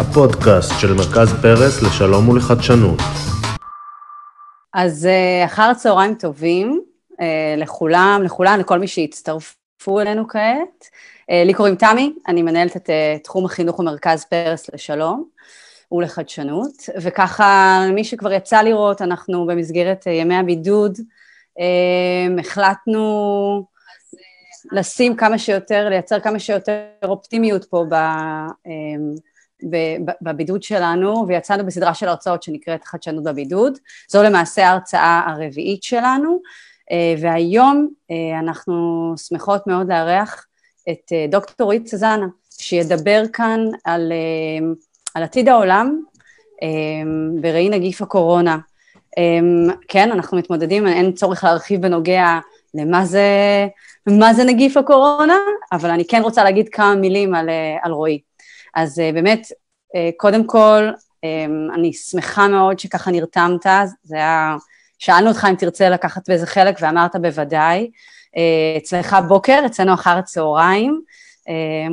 הפודקאסט של מרכז פרס לשלום ולחדשנות. אז אה, אחר צהריים טובים אה, לכולם, לכולן, לכל מי שהצטרפו אלינו כעת. אה, לי קוראים תמי, אני מנהלת את תחום החינוך במרכז פרס לשלום ולחדשנות, וככה, מי שכבר יצא לראות, אנחנו במסגרת ימי הבידוד, החלטנו לשים כמה שיותר, לייצר כמה שיותר אופטימיות פה ב, בבידוד שלנו, ויצאנו בסדרה של הרצאות שנקראת חדשנות בבידוד. זו למעשה ההרצאה הרביעית שלנו, אה, והיום אה, אנחנו שמחות מאוד לארח את אה, דוקטור רועי צזנה, שידבר כאן על, על עתיד העולם בראי נגיף הקורונה. כן, אנחנו מתמודדים, אין צורך להרחיב בנוגע למה זה, זה נגיף הקורונה, אבל אני כן רוצה להגיד כמה מילים על, על רועי. אז uh, באמת, uh, קודם כל, um, אני שמחה מאוד שככה נרתמת, זה היה, שאלנו אותך אם תרצה לקחת באיזה חלק ואמרת בוודאי. אצלך בוקר, אצלנו אחר הצהריים.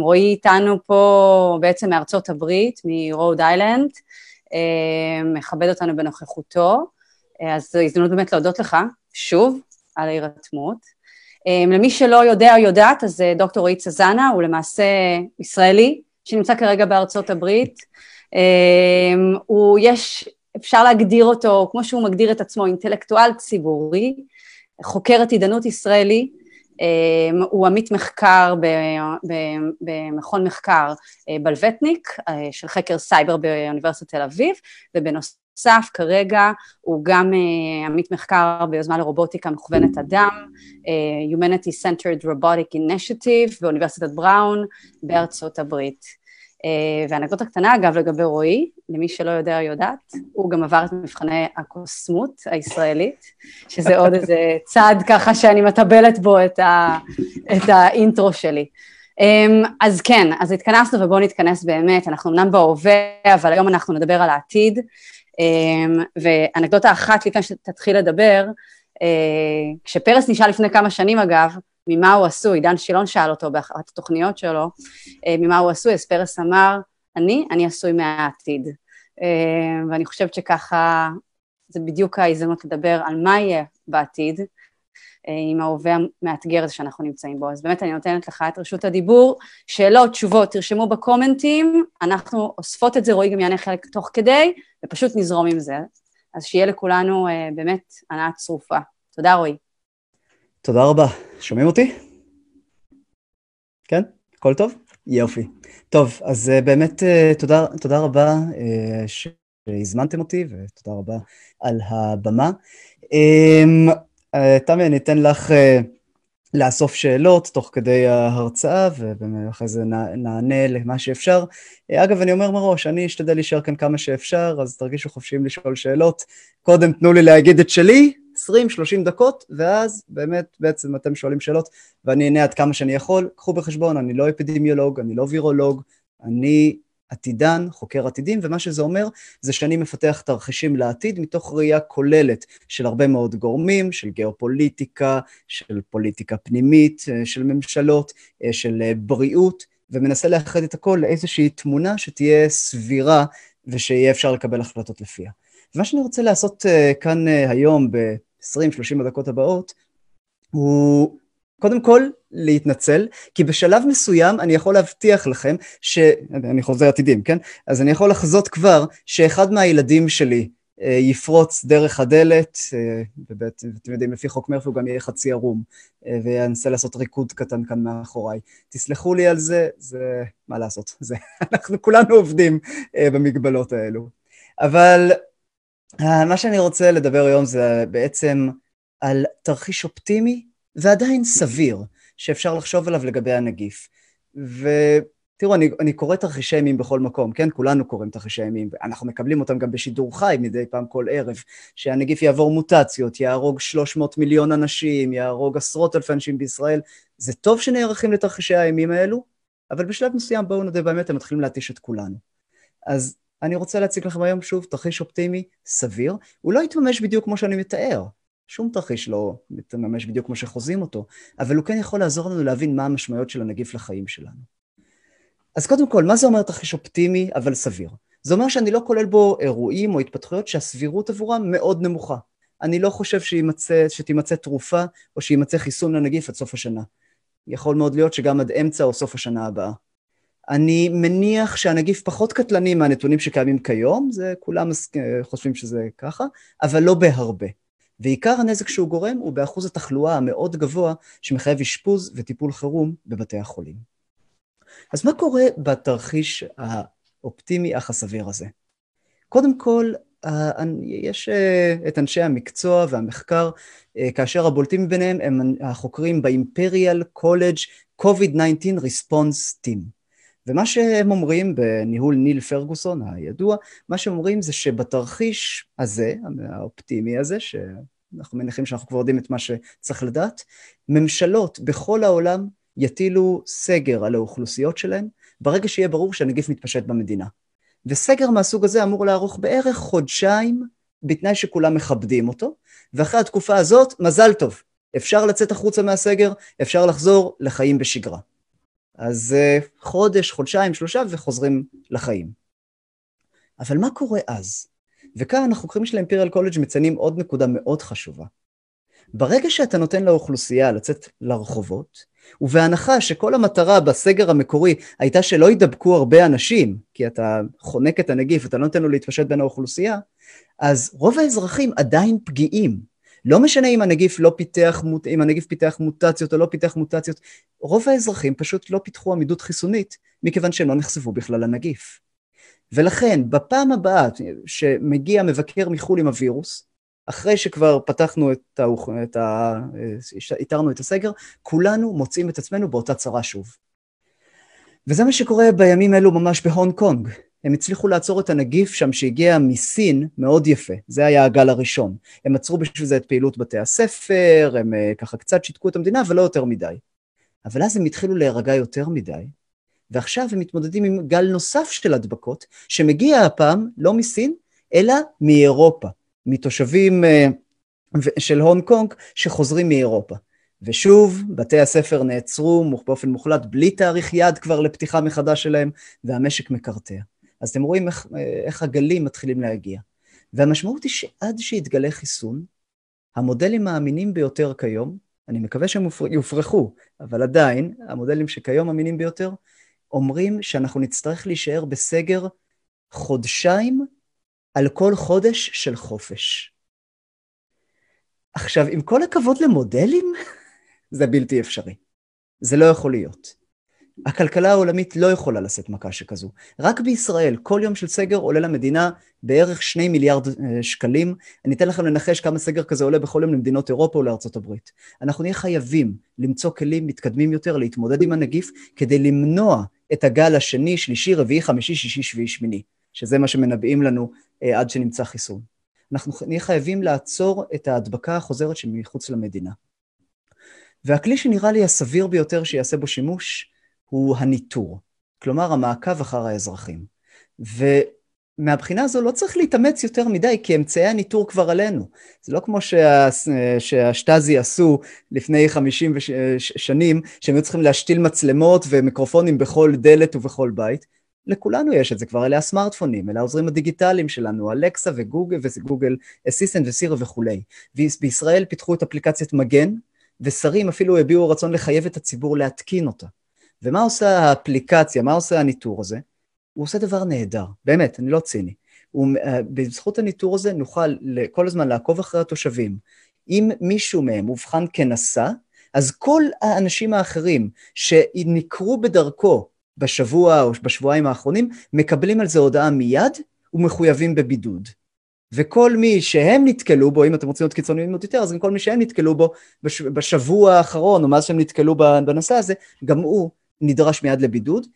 רועי איתנו פה בעצם מארצות הברית, מרוד איילנד, מכבד אותנו בנוכחותו, אז זו הזדמנות באמת להודות לך, שוב, על ההירתמות. למי שלא יודע או יודעת, אז דוקטור רועי צזנה הוא למעשה ישראלי, שנמצא כרגע בארצות הברית. אמ, הוא יש, אפשר להגדיר אותו, כמו שהוא מגדיר את עצמו, אינטלקטואל ציבורי, חוקר עתידנות ישראלי, אמ, הוא עמית מחקר במכון מחקר אה, בלווטניק אה, של חקר סייבר באוניברסיטת תל אביב, ובנוסף כרגע הוא גם אה, עמית מחקר ביוזמה לרובוטיקה מכוונת אדם, Humanity Centered Robotic Initiative באוניברסיטת בראון בארצות הברית. אה, ואנקדוטה קטנה, אגב, לגבי רועי, למי שלא יודע או יודעת, הוא גם עבר את מבחני הקוסמות הישראלית, שזה עוד איזה צעד ככה שאני מטבלת בו את, ה, את האינטרו שלי. אמ, אז כן, אז התכנסנו ובואו נתכנס באמת, אנחנו אמנם בהווה, אבל היום אנחנו נדבר על העתיד. אמ, ואנקדוטה אחת לפני שתתחיל לדבר, אה, כשפרס נשאל לפני כמה שנים אגב, ממה הוא עשוי, דן שילון שאל אותו באחת התוכניות שלו, אה, ממה הוא עשוי, אז פרס אמר, אני, אני עשוי מהעתיד. אה, ואני חושבת שככה, זה בדיוק ההזדמנות לדבר על מה יהיה בעתיד, עם ההווה המאתגר הזה שאנחנו נמצאים בו. אז באמת אני נותנת לך את רשות הדיבור. שאלות, תשובות, תרשמו בקומנטים, אנחנו אוספות את זה, רועי גם יענה חלק תוך כדי, ופשוט נזרום עם זה. אז שיהיה לכולנו באמת הנאה צרופה. תודה רועי. תודה רבה. שומעים אותי? כן? הכל טוב? יופי. טוב, אז uh, באמת תודה, תודה רבה שהזמנתם אותי, ותודה רבה על הבמה. Uh, תמי, אני אתן לך uh, לאסוף שאלות תוך כדי ההרצאה, ואחרי זה נענה למה שאפשר. אגב, אני אומר מראש, אני אשתדל להישאר כאן כמה שאפשר, אז תרגישו חופשיים לשאול שאלות. קודם תנו לי להגיד את שלי, 20-30 דקות, ואז באמת בעצם אתם שואלים שאלות, ואני אענה עד כמה שאני יכול. קחו בחשבון, אני לא אפידמיולוג, אני לא וירולוג, אני עתידן, חוקר עתידים, ומה שזה אומר זה שאני מפתח תרחישים לעתיד מתוך ראייה כוללת של הרבה מאוד גורמים, של גיאופוליטיקה, של פוליטיקה פנימית, אה, של ממשלות, אה, של אה, בריאות, ומנסה לאחד את הכל לאיזושהי תמונה שתהיה סבירה ושיהיה אפשר לקבל החלטות לפיה. ומה שאני רוצה לעשות כאן היום ב-20-30 הדקות הבאות, הוא קודם כל, להתנצל, כי בשלב מסוים אני יכול להבטיח לכם ש... אני חוזר עתידים, כן? אז אני יכול לחזות כבר שאחד מהילדים שלי אה, יפרוץ דרך הדלת, אה, ובעצם, אתם יודעים, לפי חוק מרפי הוא גם יהיה חצי ערום, אה, וינסה לעשות ריקוד קטן כאן מאחוריי. תסלחו לי על זה, זה... מה לעשות? זה... אנחנו כולנו עובדים במגבלות האלו. אבל מה שאני רוצה לדבר היום זה בעצם על תרחיש אופטימי ועדיין סביר שאפשר לחשוב עליו לגבי הנגיף. ותראו, אני, אני קורא תרחישי אימים בכל מקום, כן? כולנו קוראים תרחישי אימים, ואנחנו מקבלים אותם גם בשידור חי מדי פעם כל ערב, שהנגיף יעבור מוטציות, יהרוג 300 מיליון אנשים, יהרוג עשרות אלפי אנשים בישראל. זה טוב שנערכים לתרחישי האימים האלו, אבל בשלב מסוים, בואו נודה באמת, הם מתחילים להתיש את כולנו. אז אני רוצה להציג לכם היום שוב תרחיש אופטימי סביר, הוא לא יתממש בדיוק כמו שאני מתאר, שום תרחיש לא מתממש בדיוק כמו שחוזים אותו, אבל הוא כן יכול לעזור לנו להבין מה המשמעויות של הנגיף לחיים שלנו. אז קודם כל, מה זה אומר תרחיש אופטימי אבל סביר? זה אומר שאני לא כולל בו אירועים או התפתחויות שהסבירות עבורם מאוד נמוכה. אני לא חושב שימצא, שתימצא תרופה או שימצא חיסון לנגיף עד סוף השנה. יכול מאוד להיות שגם עד אמצע או סוף השנה הבאה. אני מניח שהנגיף פחות קטלני מהנתונים שקיימים כיום, זה כולם חושבים שזה ככה, אבל לא בהרבה. ועיקר הנזק שהוא גורם הוא באחוז התחלואה המאוד גבוה שמחייב אשפוז וטיפול חירום בבתי החולים. אז מה קורה בתרחיש האופטימי אך הסביר הזה? קודם כל, יש אה, את אנשי המקצוע והמחקר, אה, כאשר הבולטים מביניהם הם החוקרים באימפריאל קולג' COVID-19 Response Team. ומה שהם אומרים בניהול ניל פרגוסון הידוע, מה שהם אומרים זה שבתרחיש הזה, האופטימי הזה, שאנחנו מניחים שאנחנו כבר יודעים את מה שצריך לדעת, ממשלות בכל העולם יטילו סגר על האוכלוסיות שלהן, ברגע שיהיה ברור שהנגיף מתפשט במדינה. וסגר מהסוג הזה אמור לערוך בערך חודשיים, בתנאי שכולם מכבדים אותו, ואחרי התקופה הזאת, מזל טוב, אפשר לצאת החוצה מהסגר, אפשר לחזור לחיים בשגרה. אז uh, חודש, חודשיים, שלושה, וחוזרים לחיים. אבל מה קורה אז? וכאן החוקרים של האימפריאל קולג' מציינים עוד נקודה מאוד חשובה. ברגע שאתה נותן לאוכלוסייה לצאת לרחובות, ובהנחה שכל המטרה בסגר המקורי הייתה שלא יידבקו הרבה אנשים, כי אתה חונק את הנגיף, אתה לא נותן לו להתפשט בין האוכלוסייה, אז רוב האזרחים עדיין פגיעים. לא משנה אם הנגיף לא פיתח, אם הנגיף פיתח מוטציות או לא פיתח מוטציות, רוב האזרחים פשוט לא פיתחו עמידות חיסונית, מכיוון שהם לא נחשפו בכלל לנגיף. ולכן, בפעם הבאה שמגיע מבקר מחו"ל עם הווירוס, אחרי שכבר פתחנו את ה... את ה... איתרנו את הסגר, כולנו מוצאים את עצמנו באותה צרה שוב. וזה מה שקורה בימים אלו ממש בהונג קונג. הם הצליחו לעצור את הנגיף שם שהגיע מסין מאוד יפה, זה היה הגל הראשון. הם עצרו בשביל זה את פעילות בתי הספר, הם אה, ככה קצת שיתקו את המדינה, אבל לא יותר מדי. אבל אז הם התחילו להירגע יותר מדי, ועכשיו הם מתמודדים עם גל נוסף של הדבקות, שמגיע הפעם לא מסין, אלא מאירופה, מתושבים אה, של הונג קונג שחוזרים מאירופה. ושוב, בתי הספר נעצרו באופן מוחלט, בלי תאריך יד כבר לפתיחה מחדש שלהם, והמשק מקרטע. אז אתם רואים איך, איך הגלים מתחילים להגיע. והמשמעות היא שעד שיתגלה חיסון, המודלים האמינים ביותר כיום, אני מקווה שהם יופרכו, אבל עדיין, המודלים שכיום אמינים ביותר, אומרים שאנחנו נצטרך להישאר בסגר חודשיים על כל חודש של חופש. עכשיו, עם כל הכבוד למודלים, זה בלתי אפשרי. זה לא יכול להיות. הכלכלה העולמית לא יכולה לשאת מכה שכזו. רק בישראל, כל יום של סגר עולה למדינה בערך שני מיליארד אה, שקלים. אני אתן לכם לנחש כמה סגר כזה עולה בכל יום למדינות אירופה ולארצות הברית. אנחנו נהיה חייבים למצוא כלים מתקדמים יותר להתמודד עם הנגיף, כדי למנוע את הגל השני, שלישי, רביעי, חמישי, שישי, שביעי, שמיני, שזה מה שמנבאים לנו אה, עד שנמצא חיסון. אנחנו נהיה חייבים לעצור את ההדבקה החוזרת שמחוץ למדינה. והכלי שנראה לי הסביר ביותר שיעשה בו שימוש, הוא הניטור, כלומר המעקב אחר האזרחים. ומהבחינה הזו לא צריך להתאמץ יותר מדי, כי אמצעי הניטור כבר עלינו. זה לא כמו שה... שהשטאזי עשו לפני 50 שנים, שהם היו צריכים להשתיל מצלמות ומיקרופונים בכל דלת ובכל בית. לכולנו יש את זה כבר, אלה הסמארטפונים, אלה העוזרים הדיגיטליים שלנו, אלקסה וגוגל וגוגל אסיסטנט וסירה וכולי. בישראל פיתחו את אפליקציית מגן, ושרים אפילו הביעו רצון לחייב את הציבור להתקין אותה. ומה עושה האפליקציה, מה עושה הניטור הזה? הוא עושה דבר נהדר, באמת, אני לא ציני. הוא, אה, בזכות הניטור הזה נוכל כל הזמן לעקוב אחרי התושבים. אם מישהו מהם אובחן כנשא, אז כל האנשים האחרים שנקרו בדרכו בשבוע או בשבועיים האחרונים, מקבלים על זה הודעה מיד ומחויבים בבידוד. וכל מי שהם נתקלו בו, אם אתם רוצים להיות קיצוניים עוד יותר, אז גם כל מי שהם נתקלו בו בשבוע האחרון, או מאז שהם נתקלו בנושא הזה, גם הוא נדרש מיד לבידוד,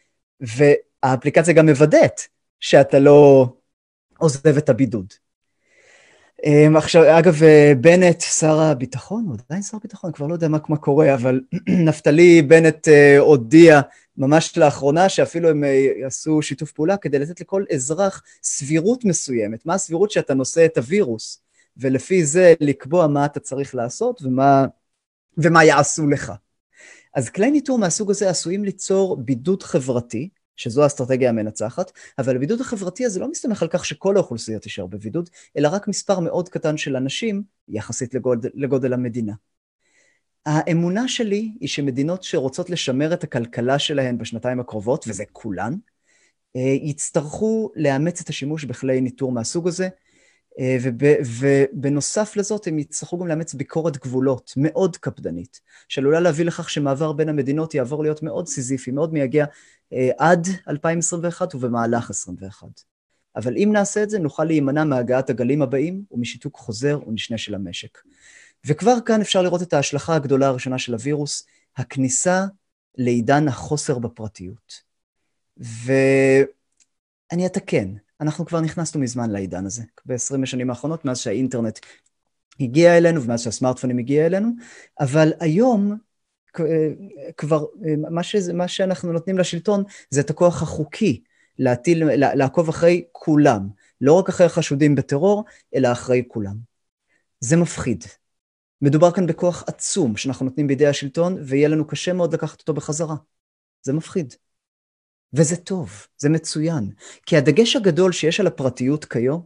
והאפליקציה גם מוודאת שאתה לא עוזב את הבידוד. אמ, עכשיו, אגב, בנט, שר הביטחון, הוא עדיין שר הביטחון, כבר לא יודע מה, מה קורה, אבל נפתלי בנט uh, הודיע ממש לאחרונה שאפילו הם uh, עשו שיתוף פעולה כדי לתת לכל אזרח סבירות מסוימת. מה הסבירות שאתה נושא את הווירוס, ולפי זה לקבוע מה אתה צריך לעשות ומה, ומה יעשו לך. אז כלי ניטור מהסוג הזה עשויים ליצור בידוד חברתי, שזו האסטרטגיה המנצחת, אבל הבידוד החברתי הזה לא מסתמך על כך שכל האוכלוסייה תישאר בבידוד, אלא רק מספר מאוד קטן של אנשים יחסית לגודל, לגודל המדינה. האמונה שלי היא שמדינות שרוצות לשמר את הכלכלה שלהן בשנתיים הקרובות, וזה כולן, אה, יצטרכו לאמץ את השימוש בכלי ניטור מהסוג הזה, ובנוסף לזאת הם יצטרכו גם לאמץ ביקורת גבולות מאוד קפדנית, שעלולה להביא לכך שמעבר בין המדינות יעבור להיות מאוד סיזיפי, מאוד מייגע אה, עד 2021 ובמהלך 2021. אבל אם נעשה את זה, נוכל להימנע מהגעת הגלים הבאים ומשיתוק חוזר ונשנה של המשק. וכבר כאן אפשר לראות את ההשלכה הגדולה הראשונה של הווירוס, הכניסה לעידן החוסר בפרטיות. ואני אתקן, אנחנו כבר נכנסנו מזמן לעידן הזה, ב-20 השנים האחרונות, מאז שהאינטרנט הגיע אלינו ומאז שהסמארטפונים הגיע אלינו, אבל היום כבר, מה, שזה, מה שאנחנו נותנים לשלטון זה את הכוח החוקי להטיל, לעקוב אחרי כולם, לא רק אחרי החשודים בטרור, אלא אחרי כולם. זה מפחיד. מדובר כאן בכוח עצום שאנחנו נותנים בידי השלטון, ויהיה לנו קשה מאוד לקחת אותו בחזרה. זה מפחיד. וזה טוב, זה מצוין. כי הדגש הגדול שיש על הפרטיות כיום,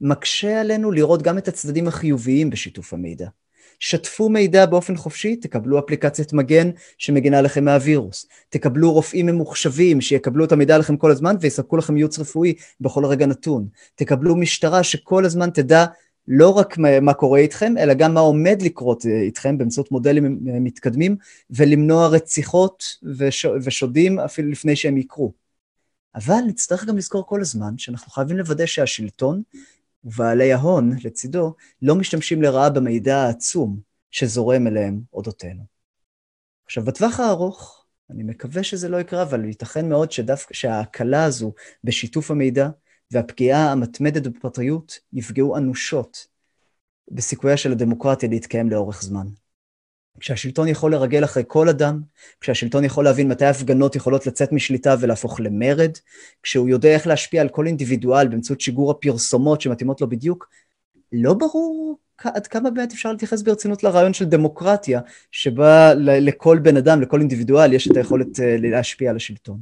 מקשה עלינו לראות גם את הצדדים החיוביים בשיתוף המידע. שתפו מידע באופן חופשי, תקבלו אפליקציית מגן שמגינה לכם מהווירוס. תקבלו רופאים ממוחשבים שיקבלו את המידע לכם כל הזמן ויספקו לכם ייעוץ רפואי בכל רגע נתון. תקבלו משטרה שכל הזמן תדע לא רק מה קורה איתכם, אלא גם מה עומד לקרות אה, איתכם באמצעות מודלים אה, מתקדמים, ולמנוע רציחות ושודים אפילו לפני שהם יקרו. אבל נצטרך גם לזכור כל הזמן שאנחנו חייבים לוודא שהשלטון ובעלי ההון לצידו לא משתמשים לרעה במידע העצום שזורם אליהם אודותינו. עכשיו, בטווח הארוך, אני מקווה שזה לא יקרה, אבל ייתכן מאוד שדווקא שההקלה הזו בשיתוף המידע והפגיעה המתמדת בפרטיות יפגעו אנושות בסיכויה של הדמוקרטיה להתקיים לאורך זמן. כשהשלטון יכול לרגל אחרי כל אדם, כשהשלטון יכול להבין מתי הפגנות יכולות לצאת משליטה ולהפוך למרד, כשהוא יודע איך להשפיע על כל אינדיבידואל באמצעות שיגור הפרסומות שמתאימות לו בדיוק, לא ברור עד כמה באמת אפשר להתייחס ברצינות לרעיון של דמוקרטיה, שבה לכל בן אדם, לכל אינדיבידואל, יש את היכולת אה, להשפיע על השלטון.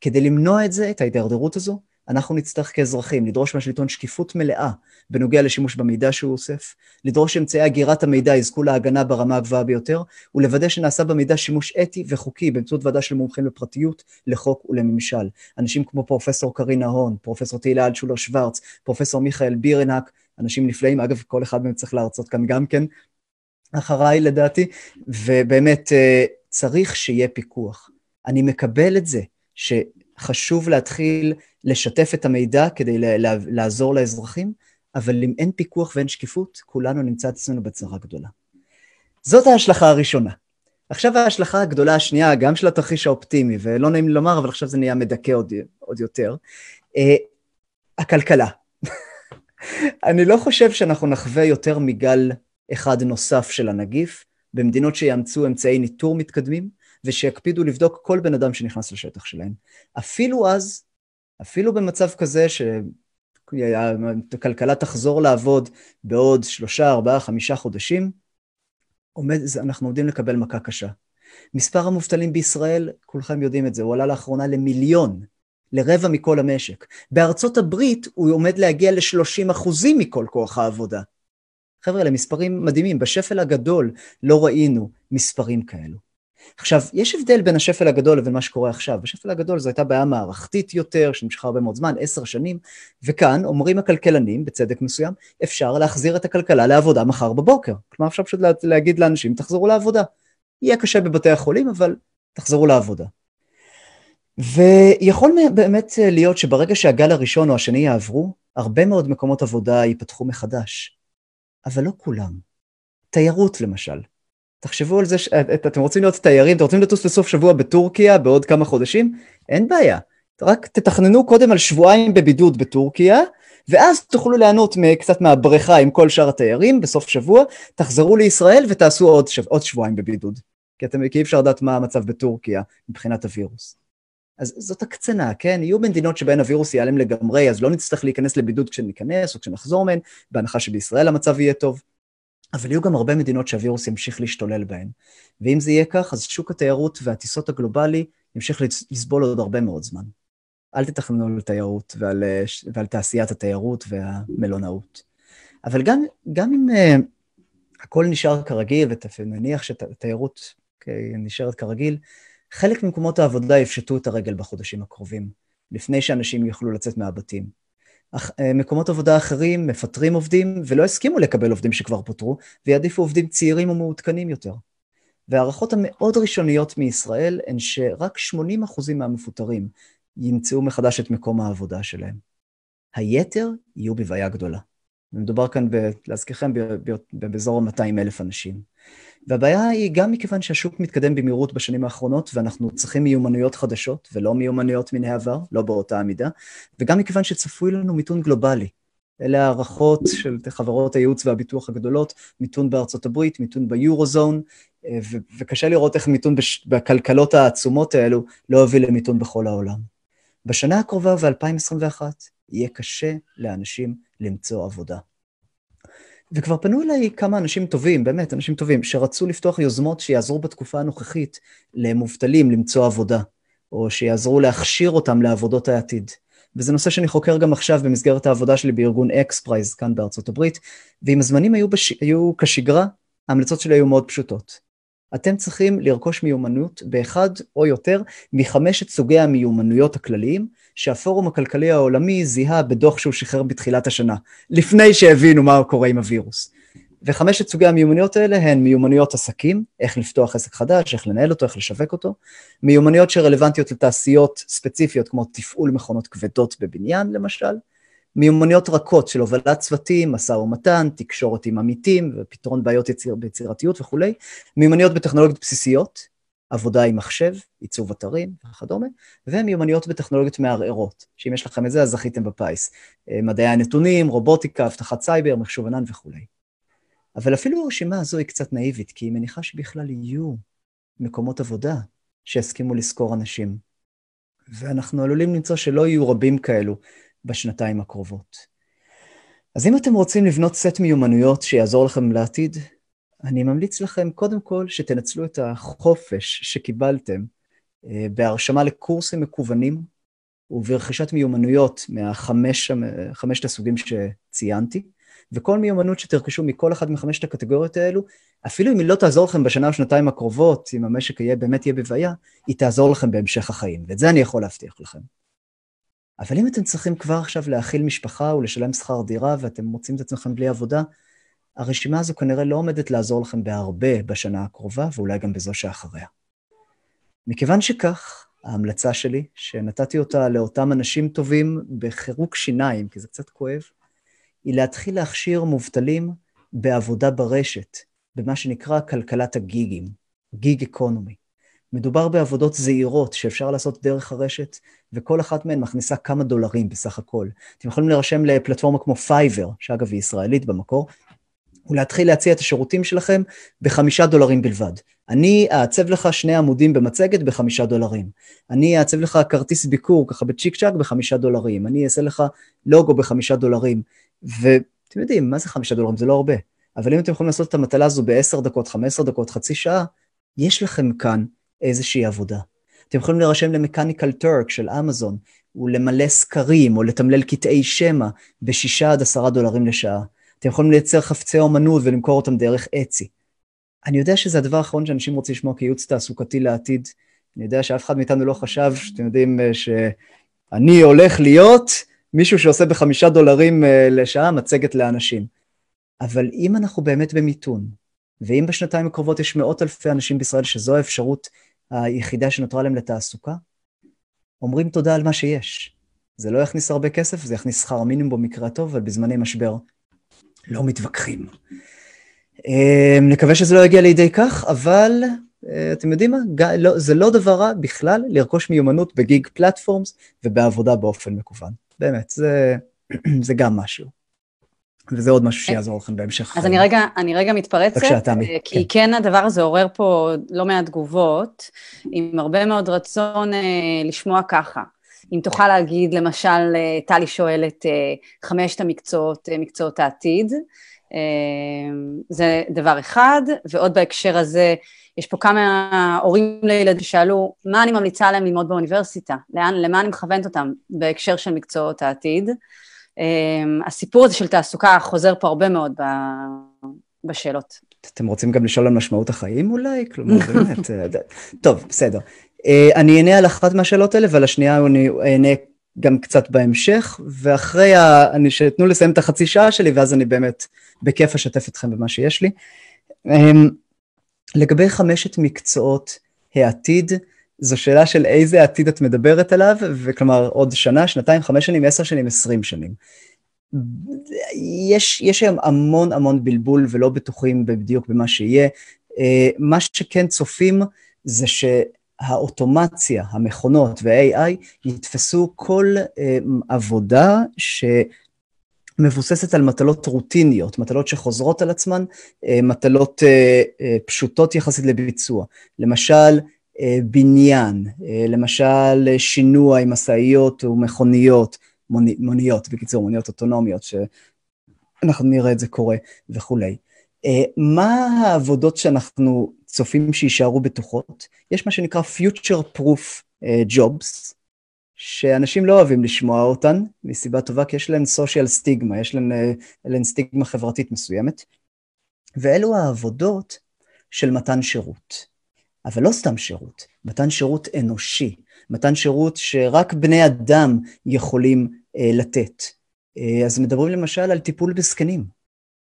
כדי למנוע את זה, את ההידרדרות הזו, אנחנו נצטרך כאזרחים לדרוש מהשלטון שקיפות מלאה בנוגע לשימוש במידע שהוא אוסף, לדרוש שאמצעי אגירת המידע יזכו להגנה ברמה הגבוהה ביותר, ולוודא שנעשה במידע שימוש אתי וחוקי באמצעות ועדה של מומחים לפרטיות, לחוק ולממשל. אנשים כמו פרופסור קרינה הון, פרופסור תהילה אלטשולר שוורץ, פרופסור מיכאל בירנהק, אנשים נפלאים, אגב, כל אחד מהם צריך להרצות כאן גם כן, אחריי לדעתי, ובאמת אה, צריך שיהיה פיקוח. אני מקבל את זה שחשוב להתחיל לשתף את המידע כדי לעזור לאזרחים, אבל אם אין פיקוח ואין שקיפות, כולנו נמצא את עצמנו בצרה גדולה. זאת ההשלכה הראשונה. עכשיו ההשלכה הגדולה השנייה, גם של התרחיש האופטימי, ולא נעים לומר, אבל עכשיו זה נהיה מדכא עוד, עוד יותר, uh, הכלכלה. אני לא חושב שאנחנו נחווה יותר מגל אחד נוסף של הנגיף, במדינות שיאמצו אמצעי ניטור מתקדמים, ושיקפידו לבדוק כל בן אדם שנכנס לשטח שלהם. אפילו אז, אפילו במצב כזה שהכלכלה תחזור לעבוד בעוד שלושה, ארבעה, חמישה חודשים, עומד, אנחנו עומדים לקבל מכה קשה. מספר המובטלים בישראל, כולכם יודעים את זה, הוא עלה לאחרונה למיליון, לרבע מכל המשק. בארצות הברית הוא עומד להגיע ל-30 אחוזים מכל כוח העבודה. חבר'ה, אלה מספרים מדהימים, בשפל הגדול לא ראינו מספרים כאלו. עכשיו, יש הבדל בין השפל הגדול לבין מה שקורה עכשיו. בשפל הגדול זו הייתה בעיה מערכתית יותר, שנמשכה הרבה מאוד זמן, עשר שנים, וכאן אומרים הכלכלנים, בצדק מסוים, אפשר להחזיר את הכלכלה לעבודה מחר בבוקר. כלומר, אפשר פשוט להגיד לאנשים, תחזרו לעבודה. יהיה קשה בבתי החולים, אבל תחזרו לעבודה. ויכול באמת להיות שברגע שהגל הראשון או השני יעברו, הרבה מאוד מקומות עבודה ייפתחו מחדש. אבל לא כולם. תיירות למשל. תחשבו על זה, ש... אתם רוצים להיות תיירים, אתם רוצים לטוס לסוף שבוע בטורקיה בעוד כמה חודשים? אין בעיה. רק תתכננו קודם על שבועיים בבידוד בטורקיה, ואז תוכלו ליהנות קצת מהבריכה עם כל שאר התיירים בסוף שבוע, תחזרו לישראל ותעשו עוד, שב... עוד שבועיים בבידוד. כי, אתם, כי אי אפשר לדעת מה המצב בטורקיה מבחינת הווירוס. אז זאת הקצנה, כן? יהיו מדינות שבהן הווירוס ייעלם לגמרי, אז לא נצטרך להיכנס לבידוד כשניכנס או כשנחזור מהן, בהנחה שבישראל המצב יהיה טוב. אבל יהיו גם הרבה מדינות שהווירוס ימשיך להשתולל בהן. ואם זה יהיה כך, אז שוק התיירות והטיסות הגלובלי ימשיך לסבול עוד הרבה מאוד זמן. אל תתכננו על תיירות ועל, ועל תעשיית התיירות והמלונאות. אבל גם, גם אם uh, הכל נשאר כרגיל, ונניח שהתיירות okay, נשארת כרגיל, חלק ממקומות העבודה יפשטו את הרגל בחודשים הקרובים, לפני שאנשים יוכלו לצאת מהבתים. Uh, מקומות עבודה אחרים מפטרים עובדים ולא הסכימו לקבל עובדים שכבר פוטרו, ויעדיפו עובדים צעירים ומעודכנים יותר. והערכות המאוד ראשוניות מישראל הן שרק 80% מהמפוטרים ימצאו מחדש את מקום העבודה שלהם. היתר יהיו בבעיה גדולה. ומדובר כאן, ב, להזכירכם, באזור ה-200 אלף אנשים. והבעיה היא גם מכיוון שהשוק מתקדם במהירות בשנים האחרונות, ואנחנו צריכים מיומנויות חדשות, ולא מיומנויות מן העבר, לא באותה המידה, וגם מכיוון שצפוי לנו מיתון גלובלי. אלה הערכות של חברות הייעוץ והביטוח הגדולות, מיתון בארצות הברית, מיתון ביורוזון, אה, וקשה לראות איך מיתון בש... בכלכלות העצומות האלו לא יוביל למיתון בכל העולם. בשנה הקרובה, ב-2021, יהיה קשה לאנשים למצוא עבודה. וכבר פנו אליי כמה אנשים טובים, באמת, אנשים טובים, שרצו לפתוח יוזמות שיעזרו בתקופה הנוכחית למובטלים למצוא עבודה, או שיעזרו להכשיר אותם לעבודות העתיד. וזה נושא שאני חוקר גם עכשיו במסגרת העבודה שלי בארגון XPRIZE כאן בארצות הברית, ואם הזמנים היו, בש... היו כשגרה, ההמלצות שלי היו מאוד פשוטות. אתם צריכים לרכוש מיומנות באחד או יותר מחמשת סוגי המיומנויות הכלליים שהפורום הכלכלי העולמי זיהה בדוח שהוא שחרר בתחילת השנה, לפני שהבינו מה קורה עם הווירוס. וחמשת סוגי המיומנויות האלה הן מיומנויות עסקים, איך לפתוח עסק חדש, איך לנהל אותו, איך לשווק אותו, מיומנויות שרלוונטיות לתעשיות ספציפיות כמו תפעול מכונות כבדות בבניין למשל, מיומנויות רכות של הובלת צוותים, משא ומתן, תקשורת עם עמיתים ופתרון בעיות יציר, ביצירתיות וכולי, מיומנויות בטכנולוגיות בסיסיות, עבודה עם מחשב, עיצוב אתרים וכדומה, ומיומנויות בטכנולוגיות מערערות, שאם יש לכם את זה אז זכיתם בפיס, אה, מדעי הנתונים, רובוטיקה, אבטחת סייבר, מחשוב ענן וכולי. אבל אפילו הרשימה הזו היא קצת נאיבית, כי היא מניחה שבכלל יהיו מקומות עבודה שיסכימו לשכור אנשים. ואנחנו עלולים למצוא שלא יהיו רבים כאלו בשנתיים הקרובות. אז אם אתם רוצים לבנות סט מיומנויות שיעזור לכם לעתיד, אני ממליץ לכם קודם כל שתנצלו את החופש שקיבלתם אה, בהרשמה לקורסים מקוונים וברכישת מיומנויות מהחמשת הסוגים שציינתי, וכל מיומנות שתרכשו מכל אחת מחמשת הקטגוריות האלו, אפילו אם היא לא תעזור לכם בשנה או שנתיים הקרובות, אם המשק יהיה, באמת יהיה בבעיה, היא תעזור לכם בהמשך החיים, ואת זה אני יכול להבטיח לכם. אבל אם אתם צריכים כבר עכשיו להאכיל משפחה ולשלם שכר דירה ואתם מוצאים את עצמכם בלי עבודה, הרשימה הזו כנראה לא עומדת לעזור לכם בהרבה בשנה הקרובה, ואולי גם בזו שאחריה. מכיוון שכך, ההמלצה שלי, שנתתי אותה לאותם אנשים טובים בחירוק שיניים, כי זה קצת כואב, היא להתחיל להכשיר מובטלים בעבודה ברשת, במה שנקרא כלכלת הגיגים, gig economy. מדובר בעבודות זעירות שאפשר לעשות דרך הרשת, וכל אחת מהן מכניסה כמה דולרים בסך הכל. אתם יכולים להירשם לפלטפורמה כמו פייבר, שאגב היא ישראלית במקור, ולהתחיל להציע את השירותים שלכם בחמישה דולרים בלבד. אני אעצב לך שני עמודים במצגת בחמישה דולרים. אני אעצב לך כרטיס ביקור ככה בצ'יק צ'אק בחמישה דולרים. אני אעשה לך לוגו בחמישה דולרים. ואתם יודעים, מה זה חמישה דולרים? זה לא הרבה. אבל אם אתם יכולים לעשות את המטלה הזו בעשר דקות, חמש עשר דקות, חצי שעה, יש לכם כאן איזושהי עבודה. אתם יכולים להירשם למקניקל טורק של אמזון, ולמלא סקרים או לתמלל קטעי שמע בשישה עד עשרה דולרים לשעה. אתם יכולים לייצר חפצי אומנות ולמכור אותם דרך אצי. אני יודע שזה הדבר האחרון שאנשים רוצים לשמוע כייעוץ תעסוקתי לעתיד. אני יודע שאף אחד מאיתנו לא חשב, שאתם יודעים, אה, שאני הולך להיות מישהו שעושה בחמישה דולרים אה, לשעה מצגת לאנשים. אבל אם אנחנו באמת במיתון, ואם בשנתיים הקרובות יש מאות אלפי אנשים בישראל שזו האפשרות היחידה שנותרה להם לתעסוקה, אומרים תודה על מה שיש. זה לא יכניס הרבה כסף, זה יכניס שכר מינימום במקרה הטוב, אבל בזמני משבר לא מתווכחים. אה, נקווה שזה לא יגיע לידי כך, אבל אה, אתם יודעים מה? לא, זה לא דבר רע בכלל לרכוש מיומנות בגיג פלטפורמס ובעבודה באופן מקוון. באמת, זה, זה גם משהו. וזה עוד משהו שיעזור לכם בהמשך. אז אני רגע, אני רגע מתפרצת, בבקשה, תמי. אה, כי כן. כן הדבר הזה עורר פה לא מעט תגובות, עם הרבה מאוד רצון אה, לשמוע ככה. אם תוכל להגיד, למשל, אה, טלי שואלת, אה, חמשת המקצועות, אה, מקצועות העתיד, זה דבר אחד, ועוד בהקשר הזה, יש פה כמה הורים לילדים ששאלו, מה אני ממליצה להם ללמוד באוניברסיטה? לאן, למה אני מכוונת אותם בהקשר של מקצועות העתיד? הסיפור הזה של תעסוקה חוזר פה הרבה מאוד בשאלות. אתם רוצים גם לשאול על משמעות החיים אולי? כלומר, באמת, אה, טוב, בסדר. אה, אני אענה על אחת מהשאלות האלה, ועל השנייה אני אענה גם קצת בהמשך, ואחרי, ה... אני, שתנו לסיים את החצי שעה שלי, ואז אני באמת בכיף אשתף אתכם במה שיש לי. אמ, לגבי חמשת מקצועות העתיד, זו שאלה של איזה עתיד את מדברת עליו, וכלומר עוד שנה, שנתיים, חמש שנים, עשר שנים, עשרים שנים. יש, יש היום המון המון בלבול ולא בטוחים בדיוק במה שיהיה. אה, מה שכן צופים זה שהאוטומציה, המכונות וה-AI יתפסו כל אה, עבודה שמבוססת על מטלות רוטיניות, מטלות שחוזרות על עצמן, אה, מטלות פשוטות יחסית לביצוע. למשל, בניין, למשל שינוע עם משאיות ומכוניות, מוני, מוניות, בקיצור, מוניות אוטונומיות, שאנחנו נראה את זה קורה וכולי. אה, מה העבודות שאנחנו צופים שיישארו בטוחות? יש מה שנקרא future proof אה, jobs, שאנשים לא אוהבים לשמוע אותן, מסיבה טובה, כי יש להן social stigma, יש להן, אה, להן סטיגמה חברתית מסוימת, ואלו העבודות של מתן שירות. אבל לא סתם שירות, מתן שירות אנושי, מתן שירות שרק בני אדם יכולים אה, לתת. אה, אז מדברים למשל על טיפול בזקנים.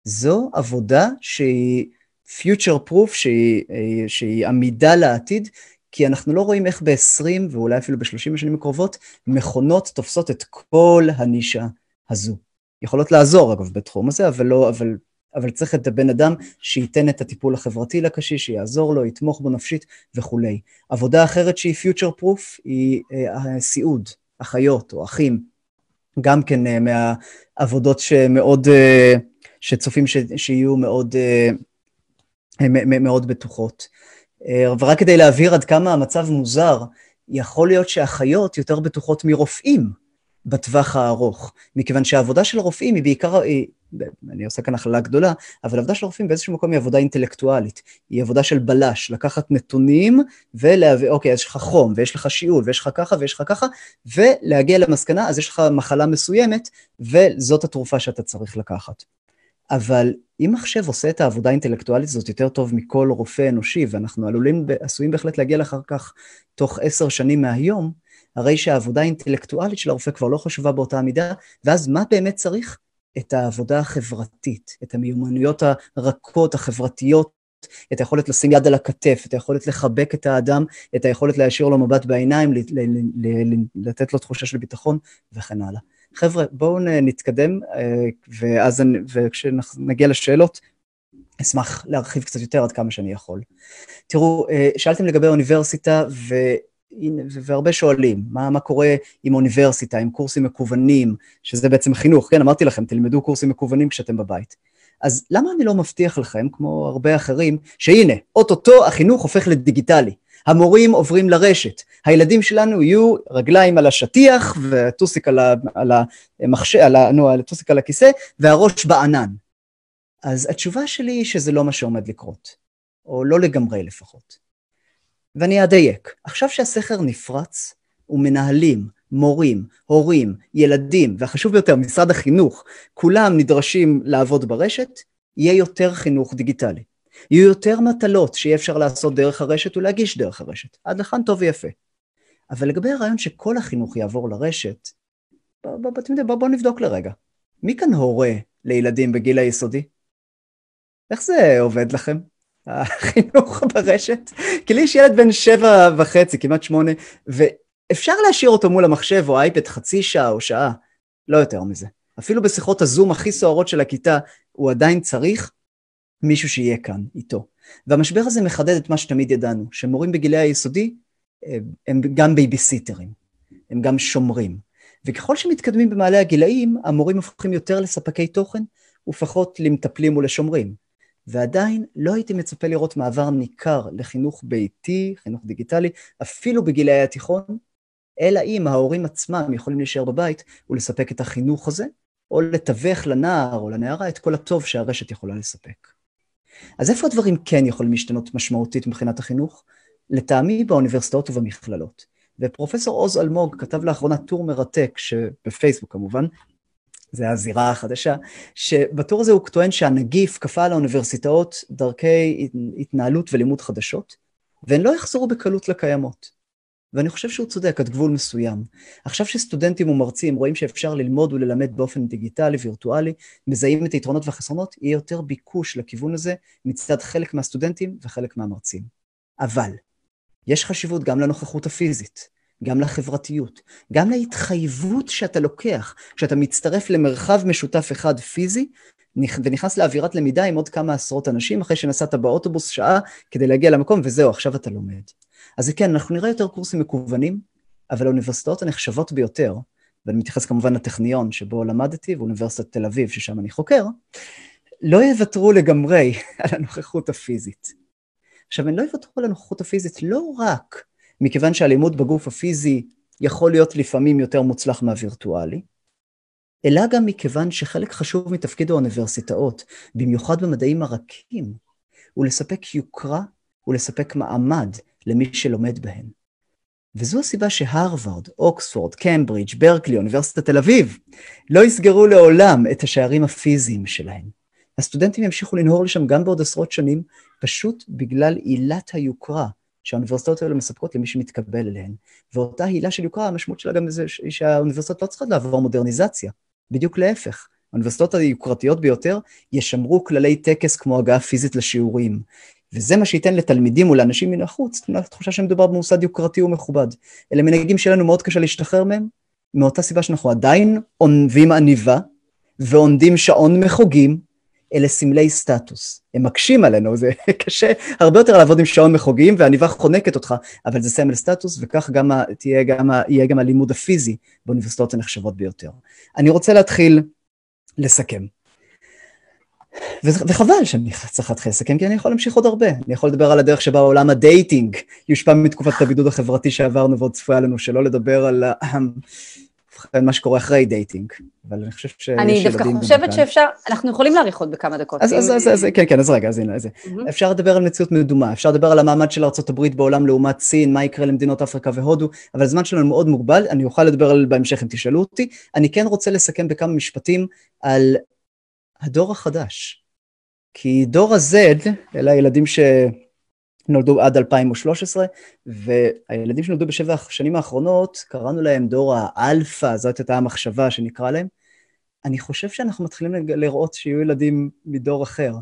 זו עבודה שהיא future proof, שהיא, אה, שהיא עמידה לעתיד, כי אנחנו לא רואים איך ב-20 ואולי אפילו ב-30 השנים הקרובות, מכונות תופסות את כל הנישה הזו. יכולות לעזור אגב בתחום הזה, אבל לא, אבל אבל צריך את הבן אדם שייתן את הטיפול החברתי לקשיש, שיעזור לו, יתמוך בו נפשית וכולי. עבודה אחרת שהיא future proof היא אה, הסיעוד, אחיות או אחים, גם כן אה, מהעבודות שמאוד, אה, שצופים ש, שיהיו מאוד, מאוד בטוחות. ורק כדי להבהיר עד כמה המצב מוזר, יכול להיות שאחיות יותר בטוחות מרופאים בטווח הארוך, מכיוון שהעבודה של הרופאים היא בעיקר, היא, אני עושה כאן הכללה גדולה, אבל העבודה של הרופאים באיזשהו מקום היא עבודה אינטלקטואלית, היא עבודה של בלש, לקחת נתונים ולהביא, אוקיי, יש לך חום, ויש לך שיעול, ויש לך ככה, ויש לך ככה, ולהגיע למסקנה, אז יש לך מחלה מסוימת, וזאת התרופה שאתה צריך לקחת. אבל אם מחשב עושה את העבודה האינטלקטואלית הזאת יותר טוב מכל רופא אנושי, ואנחנו עלולים, עשויים בהחלט להגיע לאחר כך תוך עשר שנים מהיום, הרי שהעבודה האינטלקטואלית של הרופא כבר לא חשובה באותה מידה, ואז מה באמת צריך? את העבודה החברתית, את המיומנויות הרכות, החברתיות, את היכולת לשים יד על הכתף, את היכולת לחבק את האדם, את היכולת להשאיר לו מבט בעיניים, לתת לו תחושה של ביטחון וכן הלאה. חבר'ה, בואו נתקדם, אה, ואז, וכשנגיע לשאלות, אשמח להרחיב קצת יותר עד כמה שאני יכול. תראו, אה, שאלתם לגבי האוניברסיטה, ו... והרבה שואלים, מה, מה קורה עם אוניברסיטה, עם קורסים מקוונים, שזה בעצם חינוך, כן, אמרתי לכם, תלמדו קורסים מקוונים כשאתם בבית. אז למה אני לא מבטיח לכם, כמו הרבה אחרים, שהנה, אוטוטו החינוך הופך לדיגיטלי. המורים עוברים לרשת, הילדים שלנו יהיו רגליים על השטיח וטוסיק על, על המחשב, על, ה, נו, טוסיק על הכיסא והראש בענן. אז התשובה שלי היא שזה לא מה שעומד לקרות, או לא לגמרי לפחות. ואני אדייק, עכשיו שהסכר נפרץ, ומנהלים, מורים, הורים, ילדים, והחשוב ביותר, משרד החינוך, כולם נדרשים לעבוד ברשת, יהיה יותר חינוך דיגיטלי. יהיו יותר מטלות שיהיה אפשר לעשות דרך הרשת ולהגיש דרך הרשת. עד לכאן טוב ויפה. אבל לגבי הרעיון שכל החינוך יעבור לרשת, בואו בוא, בוא, בוא, בוא נבדוק לרגע. מי כאן הורה לילדים בגיל היסודי? איך זה עובד לכם? החינוך ברשת, כי לי יש ילד בן שבע וחצי, כמעט שמונה, ואפשר להשאיר אותו מול המחשב או אייפד חצי שעה או שעה, לא יותר מזה. אפילו בשיחות הזום הכי סוערות של הכיתה, הוא עדיין צריך מישהו שיהיה כאן איתו. והמשבר הזה מחדד את מה שתמיד ידענו, שמורים בגילי היסודי הם גם בייביסיטרים, הם גם שומרים. וככל שמתקדמים במעלה הגילאים, המורים הופכים יותר לספקי תוכן ופחות למטפלים ולשומרים. ועדיין לא הייתי מצפה לראות מעבר ניכר לחינוך ביתי, חינוך דיגיטלי, אפילו בגילי התיכון, אלא אם ההורים עצמם יכולים להישאר בבית ולספק את החינוך הזה, או לתווך לנער או לנערה את כל הטוב שהרשת יכולה לספק. אז איפה הדברים כן יכולים להשתנות משמעותית מבחינת החינוך? לטעמי באוניברסיטאות ובמכללות. ופרופסור עוז אלמוג כתב לאחרונה טור מרתק, בפייסבוק כמובן, זה הזירה החדשה, שבטור הזה הוא טוען שהנגיף כפה על האוניברסיטאות דרכי התנהלות ולימוד חדשות, והן לא יחזרו בקלות לקיימות. ואני חושב שהוא צודק עד גבול מסוים. עכשיו שסטודנטים ומרצים רואים שאפשר ללמוד וללמד באופן דיגיטלי, וירטואלי, מזהים את היתרונות והחסרונות, יהיה יותר ביקוש לכיוון הזה מצד חלק מהסטודנטים וחלק מהמרצים. אבל, יש חשיבות גם לנוכחות הפיזית, גם לחברתיות, גם להתחייבות שאתה לוקח, כשאתה מצטרף למרחב משותף אחד פיזי, ונכנס לאווירת למידה עם עוד כמה עשרות אנשים, אחרי שנסעת באוטובוס שעה כדי להגיע למקום, וזהו, עכשיו אתה לומד. אז כן, אנחנו נראה יותר קורסים מקוונים, אבל האוניברסיטאות הנחשבות ביותר, ואני מתייחס כמובן לטכניון שבו למדתי, ואוניברסיטת תל אביב, ששם אני חוקר, לא יוותרו לגמרי על הנוכחות הפיזית. עכשיו, הם לא יוותרו על הנוכחות הפיזית לא רק מכיוון שהלימוד בגוף הפיזי יכול להיות לפעמים יותר מוצלח מהווירטואלי, אלא גם מכיוון שחלק חשוב מתפקיד האוניברסיטאות, במיוחד במדעים הרכים, הוא לספק יוקרה ולספק מעמד למי שלומד בהן. וזו הסיבה שהרווארד, אוקספורד, קמברידג', ברקלי, אוניברסיטת תל אביב, לא יסגרו לעולם את השערים הפיזיים שלהם. הסטודנטים ימשיכו לנהור לשם גם בעוד עשרות שנים, פשוט בגלל עילת היוקרה שהאוניברסיטאות האלה מספקות למי שמתקבל אליהן. ואותה הילה של יוקרה, המשמעות שלה גם זה שהאוניברסיטאות לא צריכות לעבור מודרניזציה, בדיוק להפך. האוניברסיטאות היוקרתיות ביותר ישמרו כללי טקס כמו הגעה פיזית לשיעורים. וזה מה שייתן לתלמידים ולאנשים מן החוץ תחושה שמדובר במוסד יוקרתי ומכובד. אלה מנהגים שלנו מאוד קשה להשתחרר מהם, מאותה סיבה שאנחנו עדיין עונבים עניבה ועונדים שעון מחוגים, אלה סמלי סטטוס. הם מקשים עלינו, זה קשה הרבה יותר לעבוד עם שעון מחוגים ועניבה חונקת אותך, אבל זה סמל סטטוס וכך גם תהיה גם, יהיה גם הלימוד הפיזי באוניברסיטאות הנחשבות ביותר. אני רוצה להתחיל לסכם. וחבל שאני צריך להתחיל לסכם, כי אני יכול להמשיך עוד הרבה. אני יכול לדבר על הדרך שבה עולם ה dating יושפע מתקופת הבידוד החברתי שעברנו ועוד צפויה לנו, שלא לדבר על מה שקורה אחרי dating. אבל אני חושב שיש ילדים... אני דווקא חושבת שאפשר, אנחנו יכולים להאריך עוד בכמה דקות. אז, אז, אז, אז, כן, כן, אז רגע, אז הנה, אז mm-hmm. אפשר לדבר על מציאות מדומה, אפשר לדבר על המעמד של ארה"ב בעולם לעומת סין, מה יקרה למדינות אפריקה והודו, אבל הזמן שלנו מאוד מוגבל, אני אוכל לדבר על בהמשך אם תשאלו אותי. אני כן רוצה לסכם בכמה משפטים על הדור החדש. כי דור ה-Z, אלה הילדים שנולדו עד 2013, והילדים שנולדו בשבע השנים האחרונות, קראנו להם דור האלפא, זאת הייתה המחשבה שנקרא להם. אני חושב שאנחנו מתחילים לראות שיהיו ילדים מדור אחר,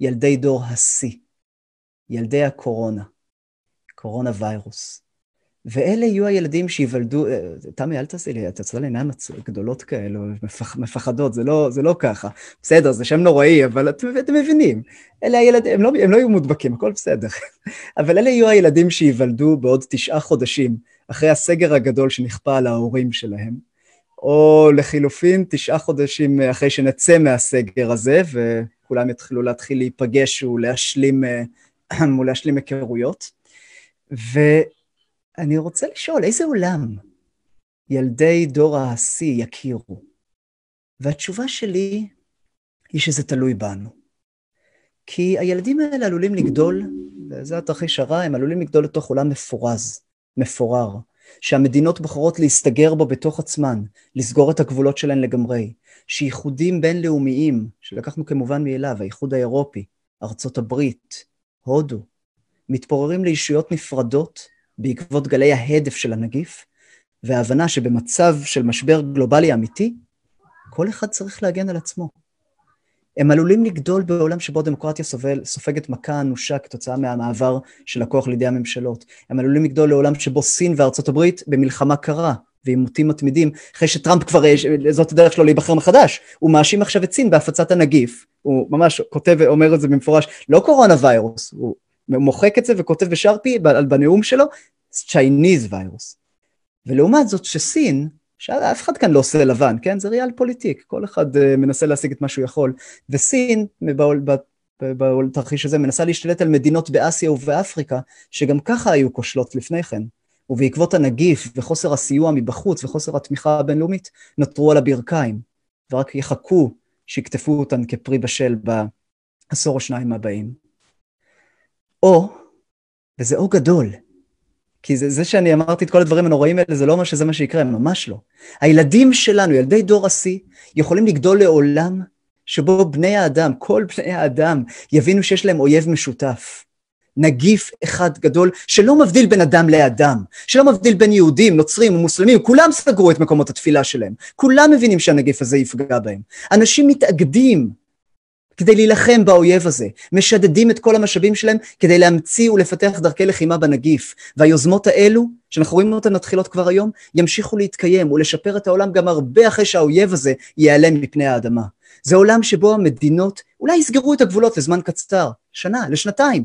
ילדי דור השיא, ילדי הקורונה, קורונה ויירוס. ואלה יהיו הילדים שייוולדו, אה, תמי, אל תעשי לי, את יצאה לי עיניים גדולות כאלו, מפח, מפחדות, זה לא, זה לא ככה. בסדר, זה שם נוראי, אבל את, אתם מבינים. אלה הילדים, הם לא, הם לא יהיו מודבקים, הכל בסדר. אבל אלה יהיו הילדים שייוולדו בעוד תשעה חודשים, אחרי הסגר הגדול שנכפה על ההורים שלהם, או לחילופין, תשעה חודשים אחרי שנצא מהסגר הזה, וכולם יתחילו להתחיל להיפגש ולהשלים, אה, ולהשלים היכרויות. אני רוצה לשאול, איזה עולם ילדי דור השיא יכירו? והתשובה שלי היא שזה תלוי בנו. כי הילדים האלה עלולים לגדול, וזה התרחיש הרע, הם עלולים לגדול לתוך עולם מפורז, מפורר, שהמדינות בוחרות להסתגר בו בתוך עצמן, לסגור את הגבולות שלהן לגמרי, שייחודים בינלאומיים, שלקחנו כמובן מאליו, האיחוד האירופי, ארצות הברית, הודו, מתפוררים לישויות נפרדות בעקבות גלי ההדף של הנגיף, וההבנה שבמצב של משבר גלובלי אמיתי, כל אחד צריך להגן על עצמו. הם עלולים לגדול בעולם שבו הדמוקרטיה סובל, סופגת מכה אנושה כתוצאה מהמעבר של הכוח לידי הממשלות. הם עלולים לגדול לעולם שבו סין וארצות הברית במלחמה קרה ועימותים מתמידים, אחרי שטראמפ כבר, זאת הדרך שלו להיבחר מחדש. הוא מאשים עכשיו את סין בהפצת הנגיף. הוא ממש כותב ואומר את זה במפורש, לא קורונה ויירוס, הוא מוחק את זה וכותב בשרפי בנאום שלו, Chinese וירוס. ולעומת זאת שסין, שאף אחד כאן לא עושה לבן, כן? זה ריאל פוליטיק, כל אחד uh, מנסה להשיג את מה שהוא יכול. וסין, בתרחיש הזה, מנסה להשתלט על מדינות באסיה ובאפריקה, שגם ככה היו כושלות לפני כן. ובעקבות הנגיף וחוסר הסיוע מבחוץ וחוסר התמיכה הבינלאומית, נותרו על הברכיים. ורק יחכו שיקטפו אותן כפרי בשל בעשור או שניים הבאים. או, וזה או גדול, כי זה, זה שאני אמרתי את כל הדברים הנוראים האלה, זה לא אומר שזה מה שיקרה, ממש לא. הילדים שלנו, ילדי דור השיא, יכולים לגדול לעולם שבו בני האדם, כל בני האדם, יבינו שיש להם אויב משותף. נגיף אחד גדול שלא מבדיל בין אדם לאדם, שלא מבדיל בין יהודים, נוצרים ומוסלמים, כולם סגרו את מקומות התפילה שלהם, כולם מבינים שהנגיף הזה יפגע בהם. אנשים מתאגדים כדי להילחם באויב הזה, משדדים את כל המשאבים שלהם כדי להמציא ולפתח דרכי לחימה בנגיף. והיוזמות האלו, שאנחנו רואים אותן מתחילות כבר היום, ימשיכו להתקיים ולשפר את העולם גם הרבה אחרי שהאויב הזה ייעלם מפני האדמה. זה עולם שבו המדינות אולי יסגרו את הגבולות לזמן קצר, שנה, לשנתיים,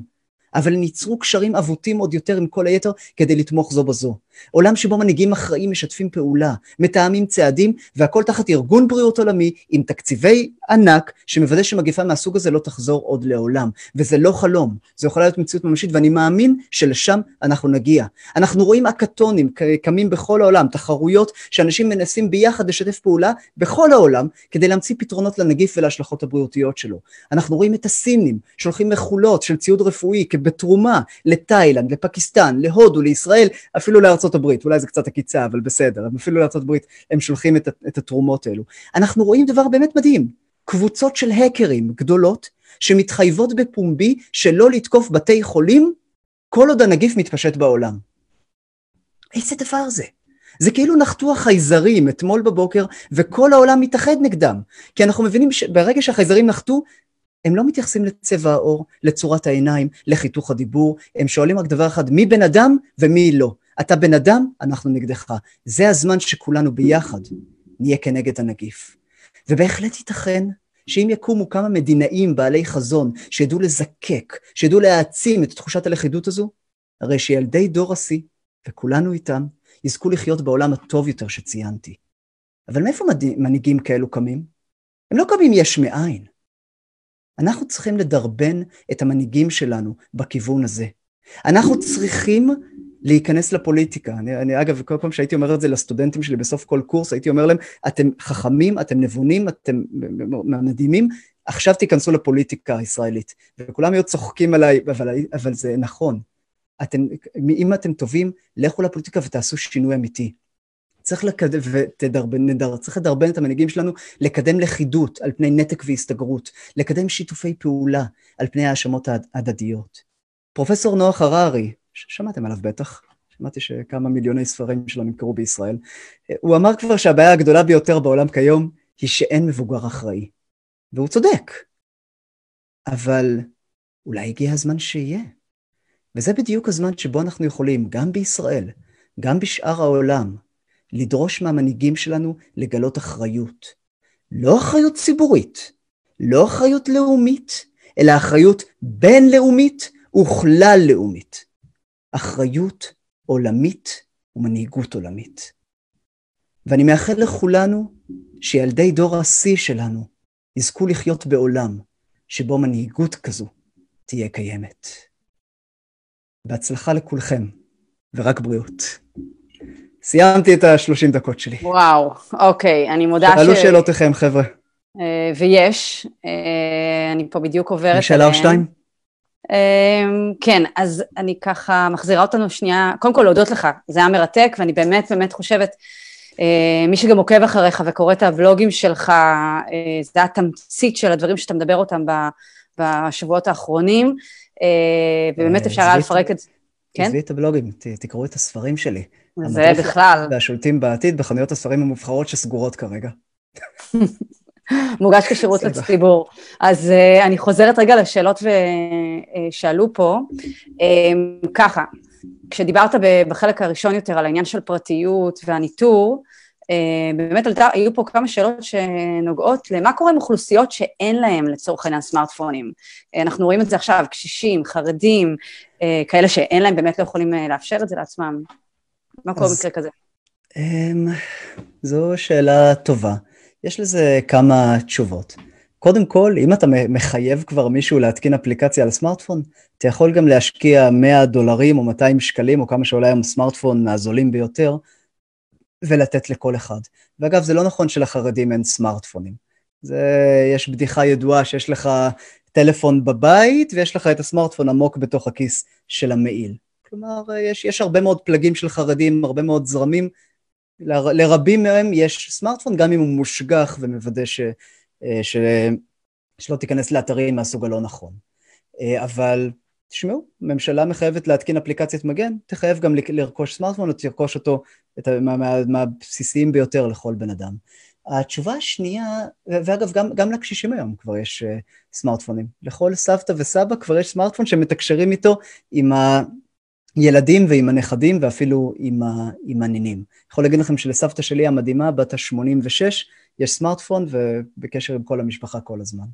אבל הם ייצרו קשרים עבותים עוד יותר עם כל היתר כדי לתמוך זו בזו. עולם שבו מנהיגים אחראים משתפים פעולה, מתאמים צעדים, והכל תחת ארגון בריאות עולמי עם תקציבי ענק שמוודא שמגפה מהסוג הזה לא תחזור עוד לעולם. וזה לא חלום, זה יכולה להיות מציאות ממשית, ואני מאמין שלשם אנחנו נגיע. אנחנו רואים אקתונים קמים בכל העולם, תחרויות שאנשים מנסים ביחד לשתף פעולה בכל העולם כדי להמציא פתרונות לנגיף ולהשלכות הבריאותיות שלו. אנחנו רואים את הסינים שולחים מכולות של ציוד רפואי בתרומה לתאילנד, לפקיסטן, להודו, לישראל, אפילו לארצות הברית, אולי זה קצת עקיצה, אבל בסדר, אפילו הברית הם שולחים את, את התרומות האלו. אנחנו רואים דבר באמת מדהים, קבוצות של האקרים גדולות, שמתחייבות בפומבי שלא לתקוף בתי חולים כל עוד הנגיף מתפשט בעולם. איזה דבר זה? זה כאילו נחתו החייזרים אתמול בבוקר וכל העולם מתאחד נגדם. כי אנחנו מבינים שברגע שהחייזרים נחתו, הם לא מתייחסים לצבע העור, לצורת העיניים, לחיתוך הדיבור, הם שואלים רק דבר אחד, מי בן אדם ומי לא. אתה בן אדם, אנחנו נגדך. זה הזמן שכולנו ביחד נהיה כנגד הנגיף. ובהחלט ייתכן שאם יקומו כמה מדינאים בעלי חזון שידעו לזקק, שידעו להעצים את תחושת הלכידות הזו, הרי שילדי דור השיא, וכולנו איתם, יזכו לחיות בעולם הטוב יותר שציינתי. אבל מאיפה מנהיגים כאלו קמים? הם לא קמים יש מאין. אנחנו צריכים לדרבן את המנהיגים שלנו בכיוון הזה. אנחנו צריכים להיכנס לפוליטיקה. אני, אני אגב, כל פעם שהייתי אומר את זה לסטודנטים שלי בסוף כל קורס, הייתי אומר להם, אתם חכמים, אתם נבונים, אתם מדהימים, עכשיו תיכנסו לפוליטיקה הישראלית. וכולם היו צוחקים עליי, אבל, אבל זה נכון. אתם, אם אתם טובים, לכו לפוליטיקה ותעשו שינוי אמיתי. צריך לקדם, ותדרבן, צריך לדרבן את המנהיגים שלנו לקדם לכידות על פני נתק והסתגרות, לקדם שיתופי פעולה על פני האשמות ההדדיות. פרופסור נוח הררי, שמעתם עליו בטח, שמעתי שכמה מיליוני ספרים שלו נמכרו בישראל, הוא אמר כבר שהבעיה הגדולה ביותר בעולם כיום היא שאין מבוגר אחראי. והוא צודק. אבל אולי הגיע הזמן שיהיה. וזה בדיוק הזמן שבו אנחנו יכולים, גם בישראל, גם בשאר העולם, לדרוש מהמנהיגים שלנו לגלות אחריות. לא אחריות ציבורית, לא אחריות לאומית, אלא אחריות בינלאומית וכלל לאומית. אחריות עולמית ומנהיגות עולמית. ואני מאחל לכולנו שילדי דור השיא שלנו יזכו לחיות בעולם שבו מנהיגות כזו תהיה קיימת. בהצלחה לכולכם, ורק בריאות. סיימתי את השלושים דקות שלי. וואו, אוקיי, אני מודה ש... שאלו שאלותיכם, חבר'ה. אה, ויש, אה, אני פה בדיוק עוברת... שאלה או שתיים? אמ, כן, אז אני ככה מחזירה אותנו שנייה, קודם כל להודות לך, זה היה מרתק, ואני באמת באמת חושבת, אה, מי שגם עוקב אחריך וקורא את הבלוגים שלך, זה התמצית של הדברים שאתה מדבר אותם בשבועות האחרונים, ובאמת אפשר היה לפרק את זה. כן? עזבי את הבלוגים, תקראו את הספרים שלי. זה בכלל. והשולטים בעתיד בחנויות הספרים המובחרות שסגורות כרגע. מוגש כשירות לציבור. אז uh, אני חוזרת רגע לשאלות ששאלו uh, פה. Um, ככה, כשדיברת בחלק הראשון יותר על העניין של פרטיות והניטור, uh, באמת עלתה, היו פה כמה שאלות שנוגעות למה קורה עם אוכלוסיות שאין להם לצורך העניין סמארטפונים. אנחנו רואים את זה עכשיו, קשישים, חרדים, uh, כאלה שאין להם, באמת לא יכולים לאפשר את זה לעצמם. מה קורה במקרה כזה? Um, זו שאלה טובה. יש לזה כמה תשובות. קודם כל, אם אתה מחייב כבר מישהו להתקין אפליקציה על סמארטפון, אתה יכול גם להשקיע 100 דולרים או 200 שקלים, או כמה שעולה היום סמארטפון מהזולים ביותר, ולתת לכל אחד. ואגב, זה לא נכון שלחרדים אין סמארטפונים. זה, יש בדיחה ידועה שיש לך טלפון בבית ויש לך את הסמארטפון עמוק בתוך הכיס של המעיל. כלומר, יש, יש הרבה מאוד פלגים של חרדים, הרבה מאוד זרמים. לרבים מהם יש סמארטפון, גם אם הוא מושגח ומוודא ש, אה, ש, שלא תיכנס לאתרים מהסוג הלא נכון. אה, אבל תשמעו, ממשלה מחייבת להתקין אפליקציית מגן, תחייב גם לרכוש סמארטפון, או תרכוש אותו מהבסיסיים מה, מה ביותר לכל בן אדם. התשובה השנייה, ואגב, גם, גם לקשישים היום כבר יש uh, סמארטפונים. לכל סבתא וסבא כבר יש סמארטפון שמתקשרים איתו עם הילדים ועם הנכדים ואפילו עם, ה, עם הנינים. יכול להגיד לכם שלסבתא שלי המדהימה, בת ה-86, יש סמארטפון ובקשר עם כל המשפחה כל הזמן.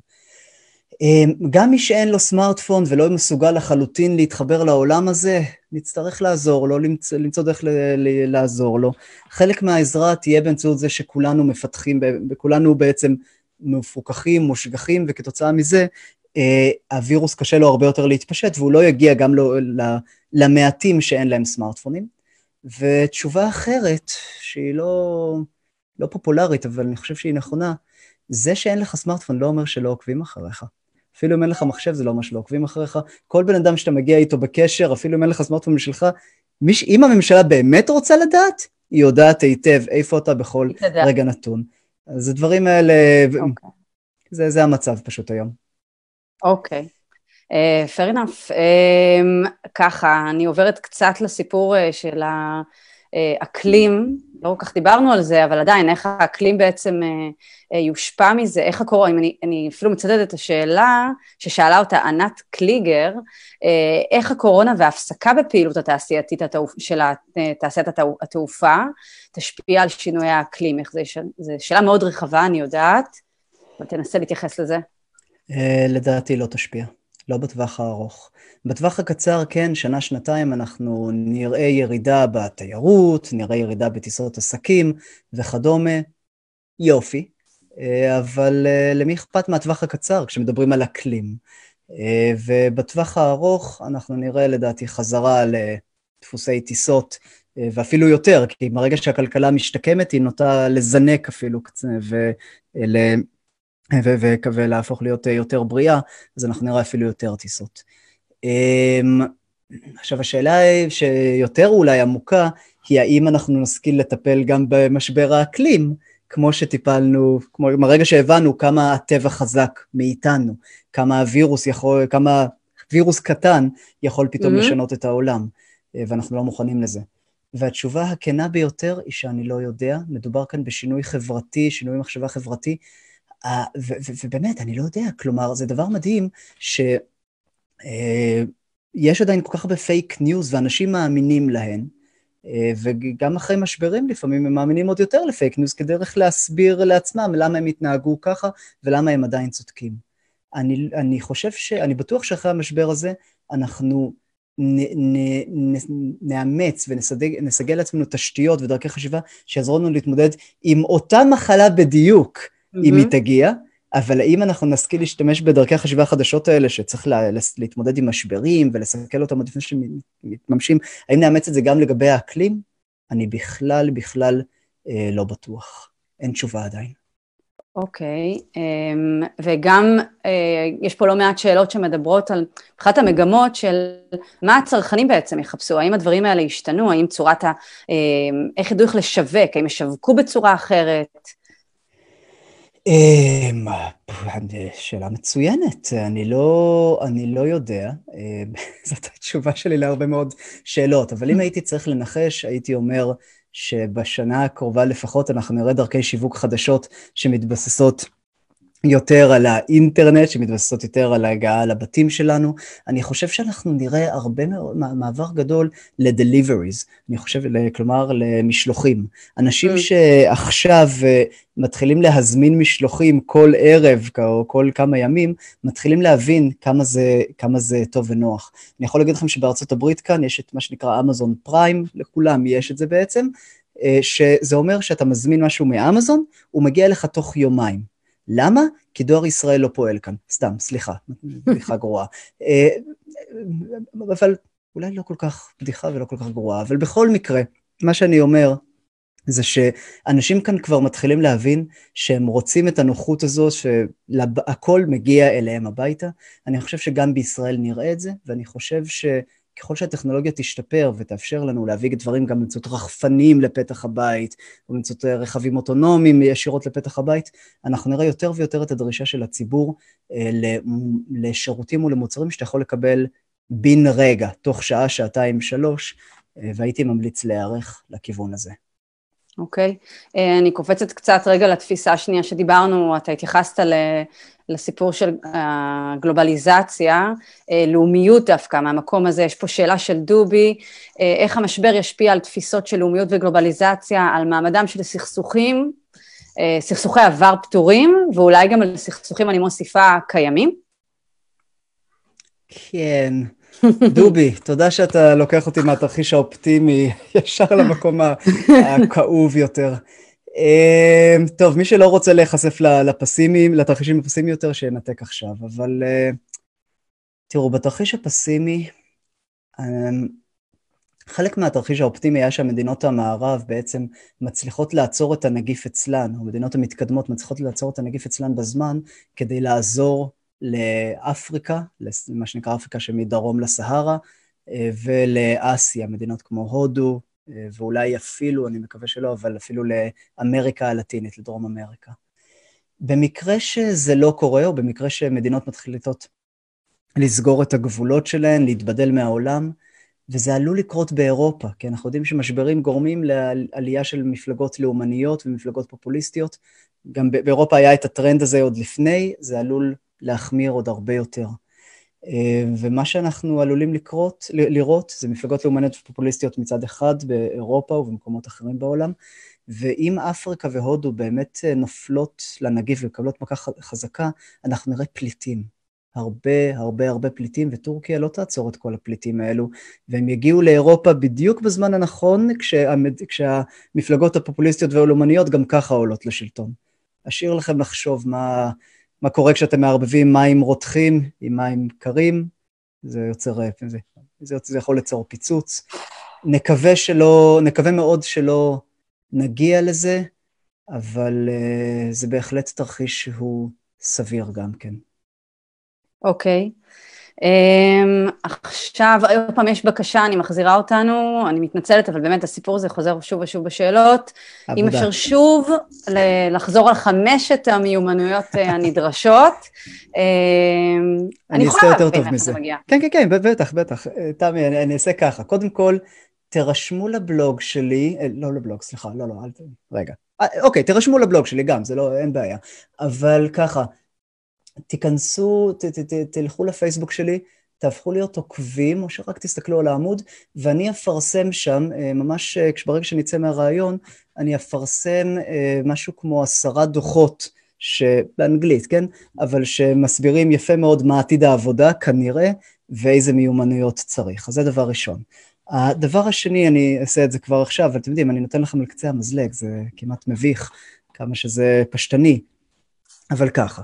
אמ, גם מי שאין לו סמארטפון ולא מסוגל לחלוטין להתחבר לעולם הזה, נצטרך לעזור לו, למצוא, למצוא דרך ל, ל, לעזור לו. חלק מהעזרה תהיה באמצעות זה שכולנו מפתחים, וכולנו בעצם מפוקחים, מושגחים, וכתוצאה מזה הווירוס קשה לו הרבה יותר להתפשט, והוא לא יגיע גם לא, למעטים שאין להם סמארטפונים. ותשובה אחרת, שהיא לא, לא פופולרית, אבל אני חושב שהיא נכונה, זה שאין לך סמארטפון לא אומר שלא עוקבים אחריך. אפילו אם אין לך מחשב זה לא אומר שלא עוקבים אחריך. כל בן אדם שאתה מגיע איתו בקשר, אפילו אם אין לך סמארטפון משלך, מיש, אם הממשלה באמת רוצה לדעת, היא יודעת היטב איפה אתה בכל רגע נתון. אז הדברים האלה, okay. אוקיי. זה, זה המצב פשוט היום. אוקיי. Okay. Uh, fair enough. Uh, ככה, אני עוברת קצת לסיפור uh, של האקלים, לא כל כך דיברנו על זה, אבל עדיין, איך האקלים בעצם אה, אה, יושפע מזה, איך הקורונה, אם אני, אני אפילו מצטטת את השאלה ששאלה אותה ענת קליגר, אה, איך הקורונה וההפסקה בפעילות התעשייתית התעופ, של תעשיית התעופה תשפיע על שינויי האקלים, איך זה, זו שאלה מאוד רחבה, אני יודעת, אבל תנסה להתייחס לזה. לדעתי לא תשפיע, לא בטווח הארוך. בטווח הקצר, כן, שנה-שנתיים אנחנו נראה ירידה בתיירות, נראה ירידה בטיסות עסקים וכדומה. יופי. אה, אבל אה, למי אכפת מהטווח הקצר כשמדברים על אקלים? אה, ובטווח הארוך אנחנו נראה לדעתי חזרה לדפוסי טיסות ואפילו יותר, כי ברגע שהכלכלה משתקמת היא נוטה לזנק אפילו ול... ולהפוך להיות יותר בריאה, אז אנחנו נראה אפילו יותר טיסות. אמ, עכשיו השאלה שיותר אולי עמוקה, היא האם אנחנו נשכיל לטפל גם במשבר האקלים, כמו שטיפלנו, כמו מהרגע שהבנו כמה הטבע חזק מאיתנו, כמה הווירוס יכול, כמה וירוס קטן יכול פתאום mm-hmm. לשנות את העולם, אה, ואנחנו לא מוכנים לזה. והתשובה הכנה ביותר היא שאני לא יודע, מדובר כאן בשינוי חברתי, שינוי מחשבה חברתי, ובאמת, אני לא יודע, כלומר, זה דבר מדהים ש... אה, יש עדיין כל כך הרבה פייק ניוז ואנשים מאמינים להן, אה, וגם אחרי משברים לפעמים הם מאמינים עוד יותר לפייק ניוז כדרך להסביר לעצמם למה הם התנהגו ככה ולמה הם עדיין צודקים. אני, אני חושב ש... אני בטוח שאחרי המשבר הזה אנחנו נ, נ, נ, נאמץ ונסגל לעצמנו תשתיות ודרכי חשיבה שיעזרו לנו להתמודד עם אותה מחלה בדיוק, mm-hmm. אם היא תגיע, אבל האם אנחנו נשכיל להשתמש בדרכי החשיבה החדשות האלה, שצריך לה, להתמודד עם משברים ולסכל אותם עוד לפני שמתממשים, האם נאמץ את זה גם לגבי האקלים? אני בכלל, בכלל אה, לא בטוח. אין תשובה עדיין. אוקיי, okay, אמ, וגם אה, יש פה לא מעט שאלות שמדברות על אחת המגמות של מה הצרכנים בעצם יחפשו, האם הדברים האלה ישתנו, האם צורת ה... אה, איך ידעו איך לשווק, האם ישווקו בצורה אחרת? אמ, שאלה מצוינת, אני לא, אני לא יודע, אמ, זאת התשובה שלי להרבה מאוד שאלות, אבל אם הייתי צריך לנחש, הייתי אומר שבשנה הקרובה לפחות אנחנו נראה דרכי שיווק חדשות שמתבססות יותר על האינטרנט, שמתבססות יותר על ההגעה לבתים שלנו. אני חושב שאנחנו נראה הרבה מאוד, מעבר גדול ל-deliveries, אני חושב, כלומר למשלוחים. אנשים mm. שעכשיו אה, מתחילים להזמין משלוחים כל ערב או כל כמה ימים, מתחילים להבין כמה זה, כמה זה טוב ונוח. אני יכול להגיד לכם שבארצות הברית כאן יש את מה שנקרא אמזון פריים, לכולם יש את זה בעצם, אה, שזה אומר שאתה מזמין משהו מאמזון, הוא מגיע לך תוך יומיים. למה? כי דואר ישראל לא פועל כאן. סתם, סליחה, בדיחה גרועה. אה, אבל אולי לא כל כך בדיחה ולא כל כך גרועה, אבל בכל מקרה, מה שאני אומר, זה שאנשים כאן כבר מתחילים להבין שהם רוצים את הנוחות הזו, שהכל מגיע אליהם הביתה. אני חושב שגם בישראל נראה את זה, ואני חושב שככל שהטכנולוגיה תשתפר ותאפשר לנו להביא דברים גם באמצעות רחפנים לפתח הבית, או באמצעות רכבים אוטונומיים ישירות לפתח הבית, אנחנו נראה יותר ויותר את הדרישה של הציבור אה, לשירותים ולמוצרים שאתה יכול לקבל בן רגע, תוך שעה, שעתיים, שלוש, אה, והייתי ממליץ להיערך לכיוון הזה. אוקיי. Okay. אה, אני קופצת קצת רגע לתפיסה השנייה שדיברנו, אתה התייחסת לסיפור של הגלובליזציה, אה, לאומיות דווקא, מהמקום הזה, יש פה שאלה של דובי, איך המשבר ישפיע על תפיסות של לאומיות וגלובליזציה, על מעמדם של סכסוכים, סכסוכי עבר פתורים, ואולי גם על סכסוכים, אני מוסיפה, קיימים? כן. דובי, תודה שאתה לוקח אותי מהתרחיש האופטימי ישר למקום הכאוב יותר. אמ, טוב, מי שלא רוצה להיחשף לפסימיים, לתרחישים הפסימיים יותר, שינתק עכשיו, אבל אה, תראו, בתרחיש הפסימי, אמ, חלק מהתרחיש האופטימי היה שהמדינות המערב בעצם מצליחות לעצור את הנגיף אצלן, או מדינות המתקדמות מצליחות לעצור את הנגיף אצלן בזמן, כדי לעזור לאפריקה, מה שנקרא אפריקה שמדרום לסהרה, אה, ולאסיה, מדינות כמו הודו, אה, ואולי אפילו, אני מקווה שלא, אבל אפילו לאמריקה הלטינית, לדרום אמריקה. במקרה שזה לא קורה, או במקרה שמדינות מתחילות לסגור את הגבולות שלהן, להתבדל מהעולם, וזה עלול לקרות באירופה, כי אנחנו יודעים שמשברים גורמים לעלייה של מפלגות לאומניות ומפלגות פופוליסטיות. גם באירופה היה את הטרנד הזה עוד לפני, זה עלול להחמיר עוד הרבה יותר. אה, ומה שאנחנו עלולים לקרות, לראות זה מפלגות לאומניות ופופוליסטיות מצד אחד באירופה ובמקומות אחרים בעולם, ואם אפריקה והודו באמת אה, נופלות לנגיף ומקבלות מכה חזקה, אנחנו נראה פליטים. הרבה הרבה הרבה פליטים, וטורקיה לא תעצור את כל הפליטים האלו, והם יגיעו לאירופה בדיוק בזמן הנכון, כשהמד... כשהמפלגות הפופוליסטיות והלאומניות גם ככה עולות לשלטון. אשאיר לכם לחשוב מה, מה קורה כשאתם מערבבים מים רותחים עם מים קרים, זה יוצר, זה, זה, זה יכול ליצור פיצוץ. נקווה שלא, נקווה מאוד שלא נגיע לזה, אבל uh, זה בהחלט תרחיש שהוא סביר גם כן. אוקיי. Okay. Um, עכשיו, עוד פעם יש בקשה, אני מחזירה אותנו, אני מתנצלת, אבל באמת הסיפור הזה חוזר שוב ושוב בשאלות. עבודה. אם אפשר שוב לחזור על חמשת המיומנויות אה, הנדרשות. Um, אני אעשה יותר טוב מזה. כן, כן, כן, בטח, בטח. אה, תמי, אני, אני אעשה ככה. קודם כל, תירשמו לבלוג שלי, לא לבלוג, סליחה, לא, לא, אל ת... רגע. אוקיי, תירשמו לבלוג שלי גם, זה לא, אין בעיה. אבל ככה, תיכנסו, ת, ת, ת, תלכו לפייסבוק שלי, תהפכו להיות עוקבים, או שרק תסתכלו על העמוד, ואני אפרסם שם, אה, ממש אה, ברגע שנצא מהרעיון, אני אפרסם אה, משהו כמו עשרה דוחות, שבאנגלית, כן? אבל שמסבירים יפה מאוד מה עתיד העבודה, כנראה, ואיזה מיומנויות צריך. אז זה דבר ראשון. הדבר השני, אני אעשה את זה כבר עכשיו, אבל אתם יודעים, אני נותן לכם על קצה המזלג, זה כמעט מביך, כמה שזה פשטני, אבל ככה.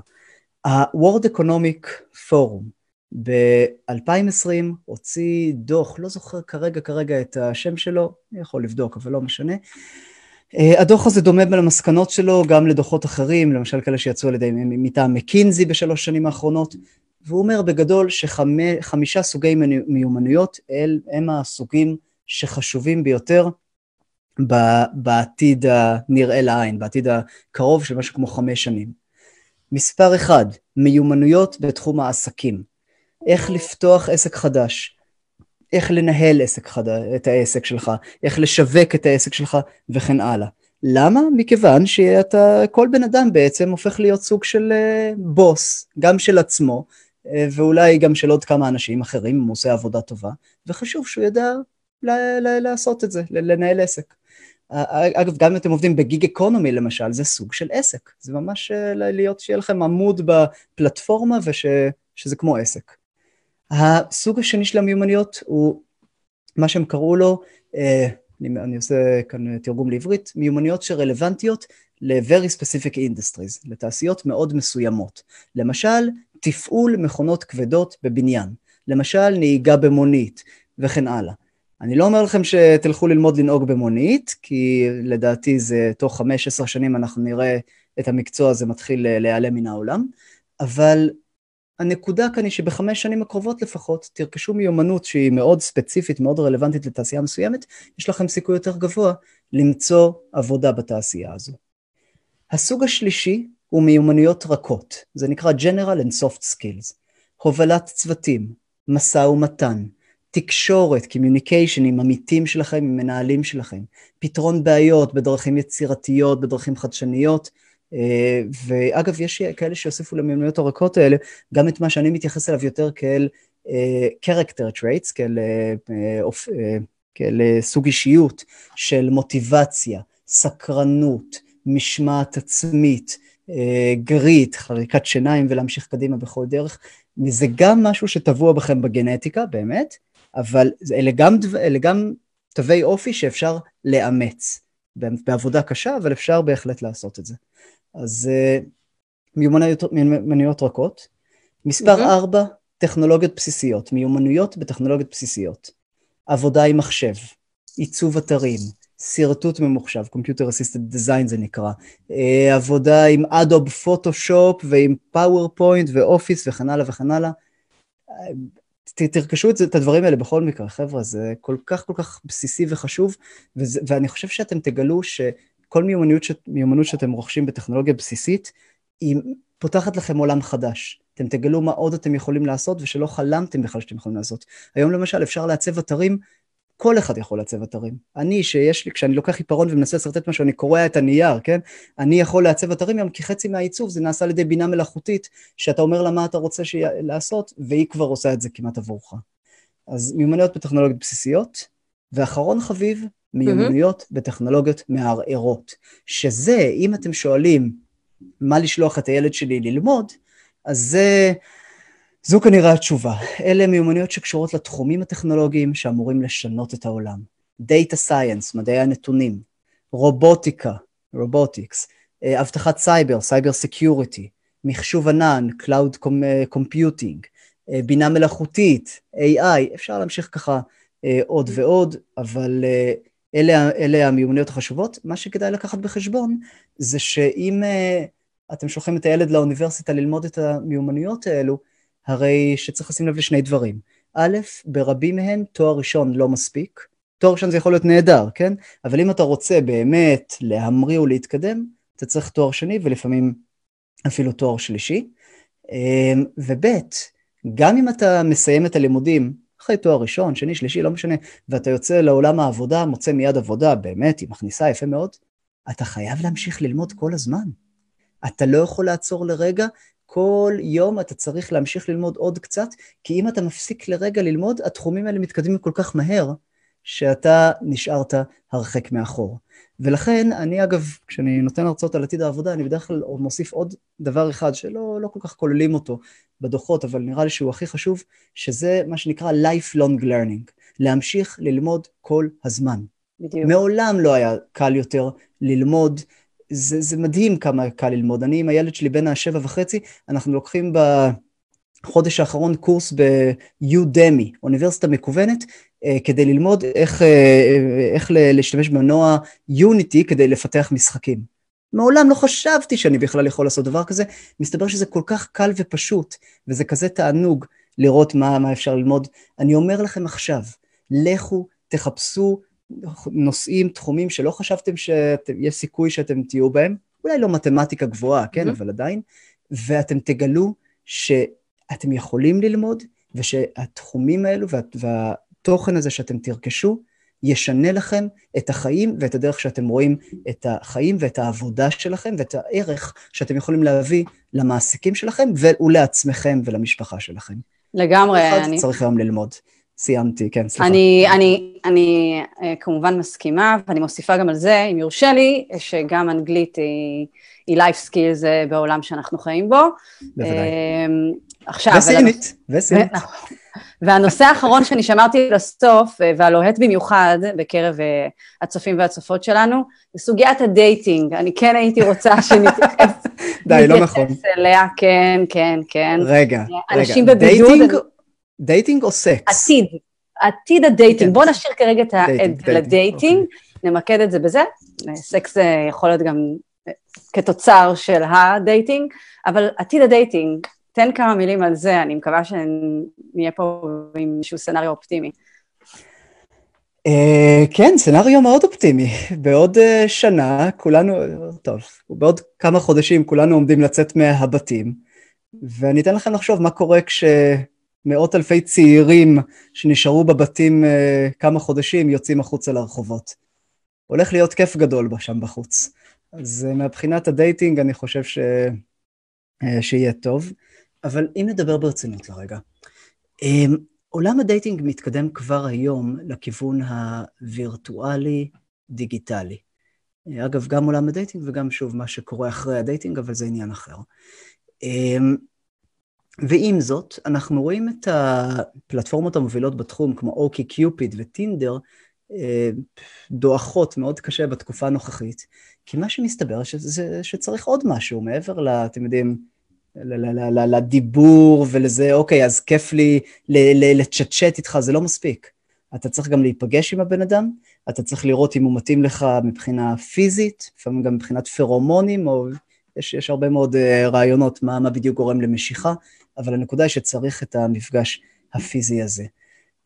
ה-World Economic Forum ב-2020 הוציא דוח, לא זוכר כרגע כרגע את השם שלו, אני יכול לבדוק אבל לא משנה. Uh, הדוח הזה דומה למסקנות שלו גם לדוחות אחרים, למשל כאלה שיצאו על ידי מטעם מקינזי בשלוש שנים האחרונות, והוא אומר בגדול שחמישה סוגי מיומנויות אל, הם הסוגים שחשובים ביותר בעתיד הנראה לעין, בעתיד הקרוב של משהו כמו חמש שנים. מספר אחד, מיומנויות בתחום העסקים. איך לפתוח עסק חדש, איך לנהל עסק חדש, את העסק שלך, איך לשווק את העסק שלך וכן הלאה. למה? מכיוון שאתה, כל בן אדם בעצם הופך להיות סוג של uh, בוס, גם של עצמו, uh, ואולי גם של עוד כמה אנשים אחרים, אם הוא עושה עבודה טובה, וחשוב שהוא ידע ל- ל- לעשות את זה, לנהל עסק. אגב, גם אם אתם עובדים בגיג אקונומי למשל, זה סוג של עסק. זה ממש אה, להיות, שיהיה לכם עמוד בפלטפורמה ושזה כמו עסק. הסוג השני של המיומנויות הוא מה שהם קראו לו, אה, אני, אני עושה כאן תרגום לעברית, מיומנויות שרלוונטיות ל-very specific industries, לתעשיות מאוד מסוימות. למשל, תפעול מכונות כבדות בבניין, למשל נהיגה במונית וכן הלאה. אני לא אומר לכם שתלכו ללמוד לנהוג במונית, כי לדעתי זה תוך חמש, עשר שנים אנחנו נראה את המקצוע הזה מתחיל להיעלם מן העולם, אבל הנקודה כאן היא שבחמש שנים הקרובות לפחות תרכשו מיומנות שהיא מאוד ספציפית, מאוד רלוונטית לתעשייה מסוימת, יש לכם סיכוי יותר גבוה למצוא עבודה בתעשייה הזו. הסוג השלישי הוא מיומנויות רכות, זה נקרא General and Soft Skills, הובלת צוותים, משא ומתן, תקשורת, communication עם עמיתים שלכם, עם מנהלים שלכם, פתרון בעיות בדרכים יצירתיות, בדרכים חדשניות, אה, ואגב, יש כאלה שיוסיפו למיומנויות הרכות האלה, גם את מה שאני מתייחס אליו יותר כאל אה, character traits, כאל, אה, כאל סוג אישיות של מוטיבציה, סקרנות, משמעת עצמית, גרית, חריקת שיניים ולהמשיך קדימה בכל דרך. זה גם משהו שטבוע בכם בגנטיקה, באמת, אבל אלה גם, אלה גם תווי אופי שאפשר לאמץ. בעבודה קשה, אבל אפשר בהחלט לעשות את זה. אז uh, מיומנויות, מיומנויות רכות. מספר. ארבע, טכנולוגיות בסיסיות, מיומנויות בטכנולוגיות בסיסיות. עבודה עם מחשב, עיצוב אתרים, שרטוט ממוחשב, Computer Assisted Design זה נקרא, uh, עבודה עם אדוב פוטושופ ועם פאורפוינט ואופיס וכן הלאה וכן הלאה. תרכשו את, זה, את הדברים האלה בכל מקרה, חבר'ה, זה כל כך כל כך בסיסי וחשוב, וזה, ואני חושב שאתם תגלו ש... כל מיומנות, ש... מיומנות שאתם רוכשים בטכנולוגיה בסיסית, היא פותחת לכם עולם חדש. אתם תגלו מה עוד אתם יכולים לעשות ושלא חלמתם בכלל שאתם יכולים לעשות. היום למשל אפשר לעצב אתרים, כל אחד יכול לעצב אתרים. אני, שיש לי, כשאני לוקח עיפרון ומנסה לשרטט משהו, אני קורע את הנייר, כן? אני יכול לעצב אתרים היום, כי חצי מהעיצוב זה נעשה על ידי בינה מלאכותית, שאתה אומר לה מה אתה רוצה שיה, לעשות, והיא כבר עושה את זה כמעט עבורך. אז מיומנויות בטכנולוגיות בסיסיות, ואחרון חביב, מיומנויות mm-hmm. בטכנולוגיות מערערות. שזה, אם אתם שואלים מה לשלוח את הילד שלי ללמוד, אז זה, זו כנראה התשובה. אלה מיומנויות שקשורות לתחומים הטכנולוגיים שאמורים לשנות את העולם. Data Science, מדעי הנתונים, רובוטיקה, robotics, אה, אבטחת סייבר, cyber security, מחשוב ענן, Cloud Computing, אה, בינה מלאכותית, AI, אפשר להמשיך ככה אה, עוד ועוד, אבל אלה, אלה המיומנויות החשובות. מה שכדאי לקחת בחשבון זה שאם אתם שולחים את הילד לאוניברסיטה ללמוד את המיומנויות האלו, הרי שצריך לשים לב לשני דברים. א', ברבים מהם תואר ראשון לא מספיק. תואר ראשון זה יכול להיות נהדר, כן? אבל אם אתה רוצה באמת להמריא ולהתקדם, אתה צריך תואר שני ולפעמים אפילו תואר שלישי. אמ, וב', גם אם אתה מסיים את הלימודים אחרי תואר ראשון, שני, שלישי, לא משנה, ואתה יוצא לעולם העבודה, מוצא מיד עבודה, באמת, היא מכניסה יפה מאוד, אתה חייב להמשיך ללמוד כל הזמן. אתה לא יכול לעצור לרגע, כל יום אתה צריך להמשיך ללמוד עוד קצת, כי אם אתה מפסיק לרגע ללמוד, התחומים האלה מתקדמים כל כך מהר, שאתה נשארת הרחק מאחור. ולכן, אני אגב, כשאני נותן הרצאות על עתיד העבודה, אני בדרך כלל מוסיף עוד דבר אחד שלא לא כל כך כוללים אותו בדוחות, אבל נראה לי שהוא הכי חשוב, שזה מה שנקרא lifelong learning, להמשיך ללמוד כל הזמן. בדיוק. מעולם לא היה קל יותר ללמוד, זה, זה מדהים כמה קל ללמוד. אני עם הילד שלי בן השבע וחצי, אנחנו לוקחים בחודש האחרון קורס ב-Udemy, אוניברסיטה מקוונת, אה, כדי ללמוד איך, אה, איך להשתמש במנוע יוניטי כדי לפתח משחקים. מעולם לא חשבתי שאני בכלל יכול לעשות דבר כזה, מסתבר שזה כל כך קל ופשוט, וזה כזה תענוג לראות מה, מה אפשר ללמוד. אני אומר לכם עכשיו, לכו, תחפשו נושאים, תחומים שלא חשבתם שיש סיכוי שאתם תהיו בהם, אולי לא מתמטיקה גבוהה, כן, mm-hmm. אבל עדיין, ואתם תגלו שאתם יכולים ללמוד, ושהתחומים האלו וה, וה, התוכן הזה שאתם תרכשו ישנה לכם את החיים ואת הדרך שאתם רואים את החיים ואת העבודה שלכם ואת הערך שאתם יכולים להביא למעסיקים שלכם ולעצמכם ולמשפחה שלכם. לגמרי. אני... צריך היום ללמוד. סיימתי, כן, סליחה. אני, אני, אני אה, כמובן מסכימה, ואני מוסיפה גם על זה, אם יורשה לי, שגם אנגלית היא, היא life skills אה, בעולם שאנחנו חיים בו. בוודאי. אה, עכשיו... וסינית, וסינית. והנושא האחרון שאני שמרתי לסוף, אה, והלוהט במיוחד בקרב הצופים והצופות שלנו, זה סוגיית ה dating. אני כן הייתי רוצה שנתייחס די, לא נכון. אליה, כן, כן, כן. רגע, רגע. אנשים בבידוד... dating, dating או סקס? עתיד. עתיד ה dating, בואו נשאיר כרגע את ה dating, אוקיי. נמקד את זה בזה, סקס יכול להיות גם כתוצר של ה dating, אבל עתיד ה dating, תן כמה מילים על זה, אני מקווה שנהיה פה עם איזשהו scenario אופטימי. אה, כן, סצנריו מאוד אופטימי. בעוד אה, שנה כולנו, טוב, בעוד כמה חודשים כולנו עומדים לצאת מהבתים, ואני אתן לכם לחשוב מה קורה כשמאות אלפי צעירים שנשארו בבתים אה, כמה חודשים יוצאים החוצה לרחובות. הולך להיות כיף גדול שם בחוץ. אז אה, מבחינת הדייטינג אני חושב ש... אה, שיהיה טוב, אבל אם נדבר ברצינות לרגע. עולם הדייטינג מתקדם כבר היום לכיוון הווירטואלי-דיגיטלי. אגב, גם עולם הדייטינג וגם שוב מה שקורה אחרי הדייטינג, אבל זה עניין אחר. ועם זאת, אנחנו רואים את הפלטפורמות המובילות בתחום, כמו OkCupid וטינדר, אה, דועכות מאוד קשה בתקופה הנוכחית, כי מה שמסתבר שזה, שצריך עוד משהו מעבר ל... אתם יודעים, לדיבור ולזה, אוקיי, אז כיף לי לצ'טצ'ט איתך, זה לא מספיק. אתה צריך גם להיפגש עם הבן אדם, אתה צריך לראות אם הוא מתאים לך מבחינה פיזית, לפעמים גם מבחינת פרומונים, או יש, יש הרבה מאוד אה, רעיונות מה, מה בדיוק גורם למשיכה, אבל הנקודה היא שצריך את המפגש הפיזי הזה.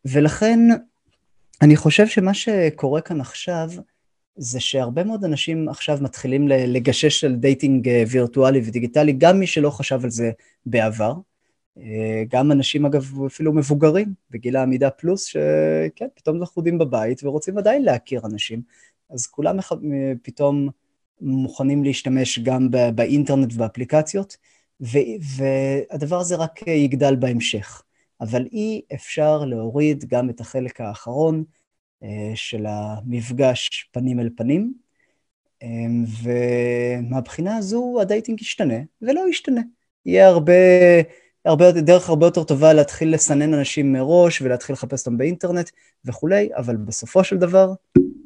ולכן, אני חושב שמה שקורה כאן עכשיו, זה שהרבה מאוד אנשים עכשיו מתחילים לגשש על דייטינג אה, וירטואלי ודיגיטלי, גם מי שלא חשב על זה בעבר. אה, גם אנשים אגב אפילו מבוגרים בגיל העמידה פלוס, שכן, פתאום לכודים בבית ורוצים עדיין להכיר אנשים, אז כולם פתאום מוכנים להשתמש גם באינטרנט ובאפליקציות, והדבר הזה רק יגדל בהמשך. אבל אי אפשר להוריד גם את החלק האחרון, אה, של המפגש פנים אל פנים, אה, ומהבחינה הזו הדייטינג ישתנה ולא ישתנה. יהיה הרבה, הרבה, דרך הרבה יותר טובה להתחיל לסנן אנשים מראש ולהתחיל לחפש אותם באינטרנט וכולי, אבל בסופו של דבר,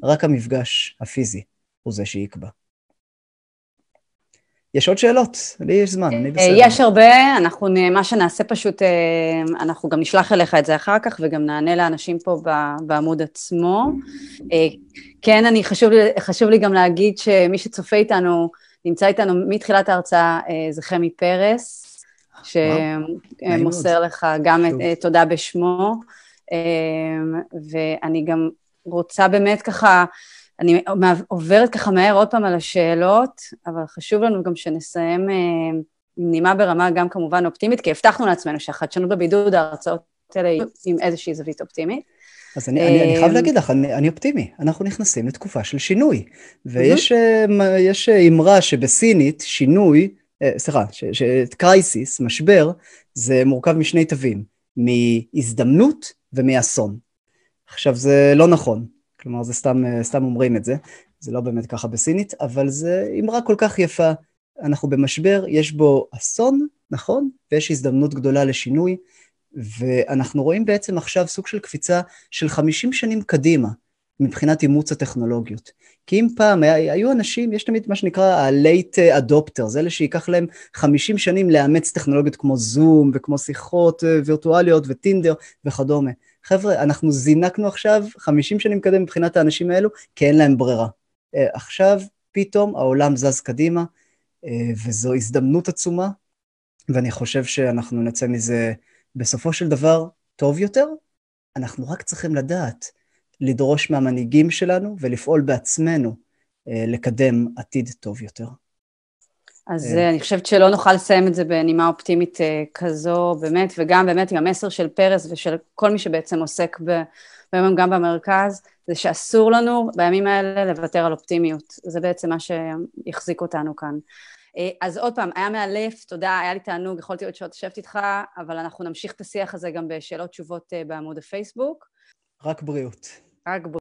רק המפגש הפיזי הוא זה שיקבע. יש עוד שאלות? לי יש זמן, אני בסדר. יש הרבה, אנחנו, מה שנעשה פשוט, אה, אנחנו גם נשלח אליך את זה אחר כך, וגם נענה לאנשים פה בעמוד עצמו. אה, כן, אני, חשוב, חשוב לי גם להגיד שמי שצופה איתנו, נמצא איתנו מתחילת ההרצאה, אה, זה חמי פרס, שמוסר לך גם את, תודה בשמו, ואני גם רוצה באמת ככה, אני עוברת ככה מהר עוד פעם על השאלות, אבל חשוב לנו גם שנסיים אה, עם נימה ברמה גם כמובן אופטימית, כי הבטחנו לעצמנו שהחדשנות בבידוד, ההרצאות האלה עם איזושהי זווית אופטימית. אז אני, אני, אני חייב אה, להגיד לך, אני, אני אופטימי, אנחנו נכנסים לתקופה של שינוי. ויש אה, אמרה שבסינית שינוי, סליחה, קרייסיס, משבר, זה מורכב משני תווים, מהזדמנות ומאסון. עכשיו זה לא נכון, כלומר זה סתם, אה, סתם אומרים את זה, זה לא באמת ככה בסינית, אבל זה אמרה כל כך יפה, אנחנו במשבר, יש בו אסון, נכון? ויש הזדמנות גדולה לשינוי, ואנחנו רואים בעצם עכשיו סוג של קפיצה של 50 שנים קדימה, מבחינת אימוץ הטכנולוגיות. כי אם פעם היו אנשים, יש תמיד מה שנקרא ה-late adopters, אלה שייקח להם 50 שנים לאמץ טכנולוגיות כמו זום וכמו שיחות אה, וירטואליות וטינדר וכדומה. חבר'ה, אנחנו זינקנו עכשיו 50 שנים קודם מבחינת האנשים האלו, כי אין להם ברירה. אה, עכשיו פתאום העולם זז קדימה, אה, וזו הזדמנות עצומה, ואני חושב שאנחנו נצא מזה בסופו של דבר טוב יותר. אנחנו רק צריכים לדעת לדרוש מהמנהיגים שלנו ולפעול בעצמנו אה, לקדם עתיד טוב יותר. אז אה. אני חושבת שלא נוכל לסיים את זה בנימה אופטימית אה, כזו, באמת, וגם באמת עם המסר של פרס ושל כל מי שבעצם עוסק ביום גם במרכז, זה שאסור לנו בימים האלה לוותר על אופטימיות. זה בעצם מה שהחזיק אותנו כאן. אה, אז עוד פעם, היה מאלף, תודה, היה לי תענוג, יכולתי עוד שעות לשבת איתך, אבל אנחנו נמשיך את השיח הזה גם בשאלות תשובות בעמוד הפייסבוק. רק בריאות. רק בריאות.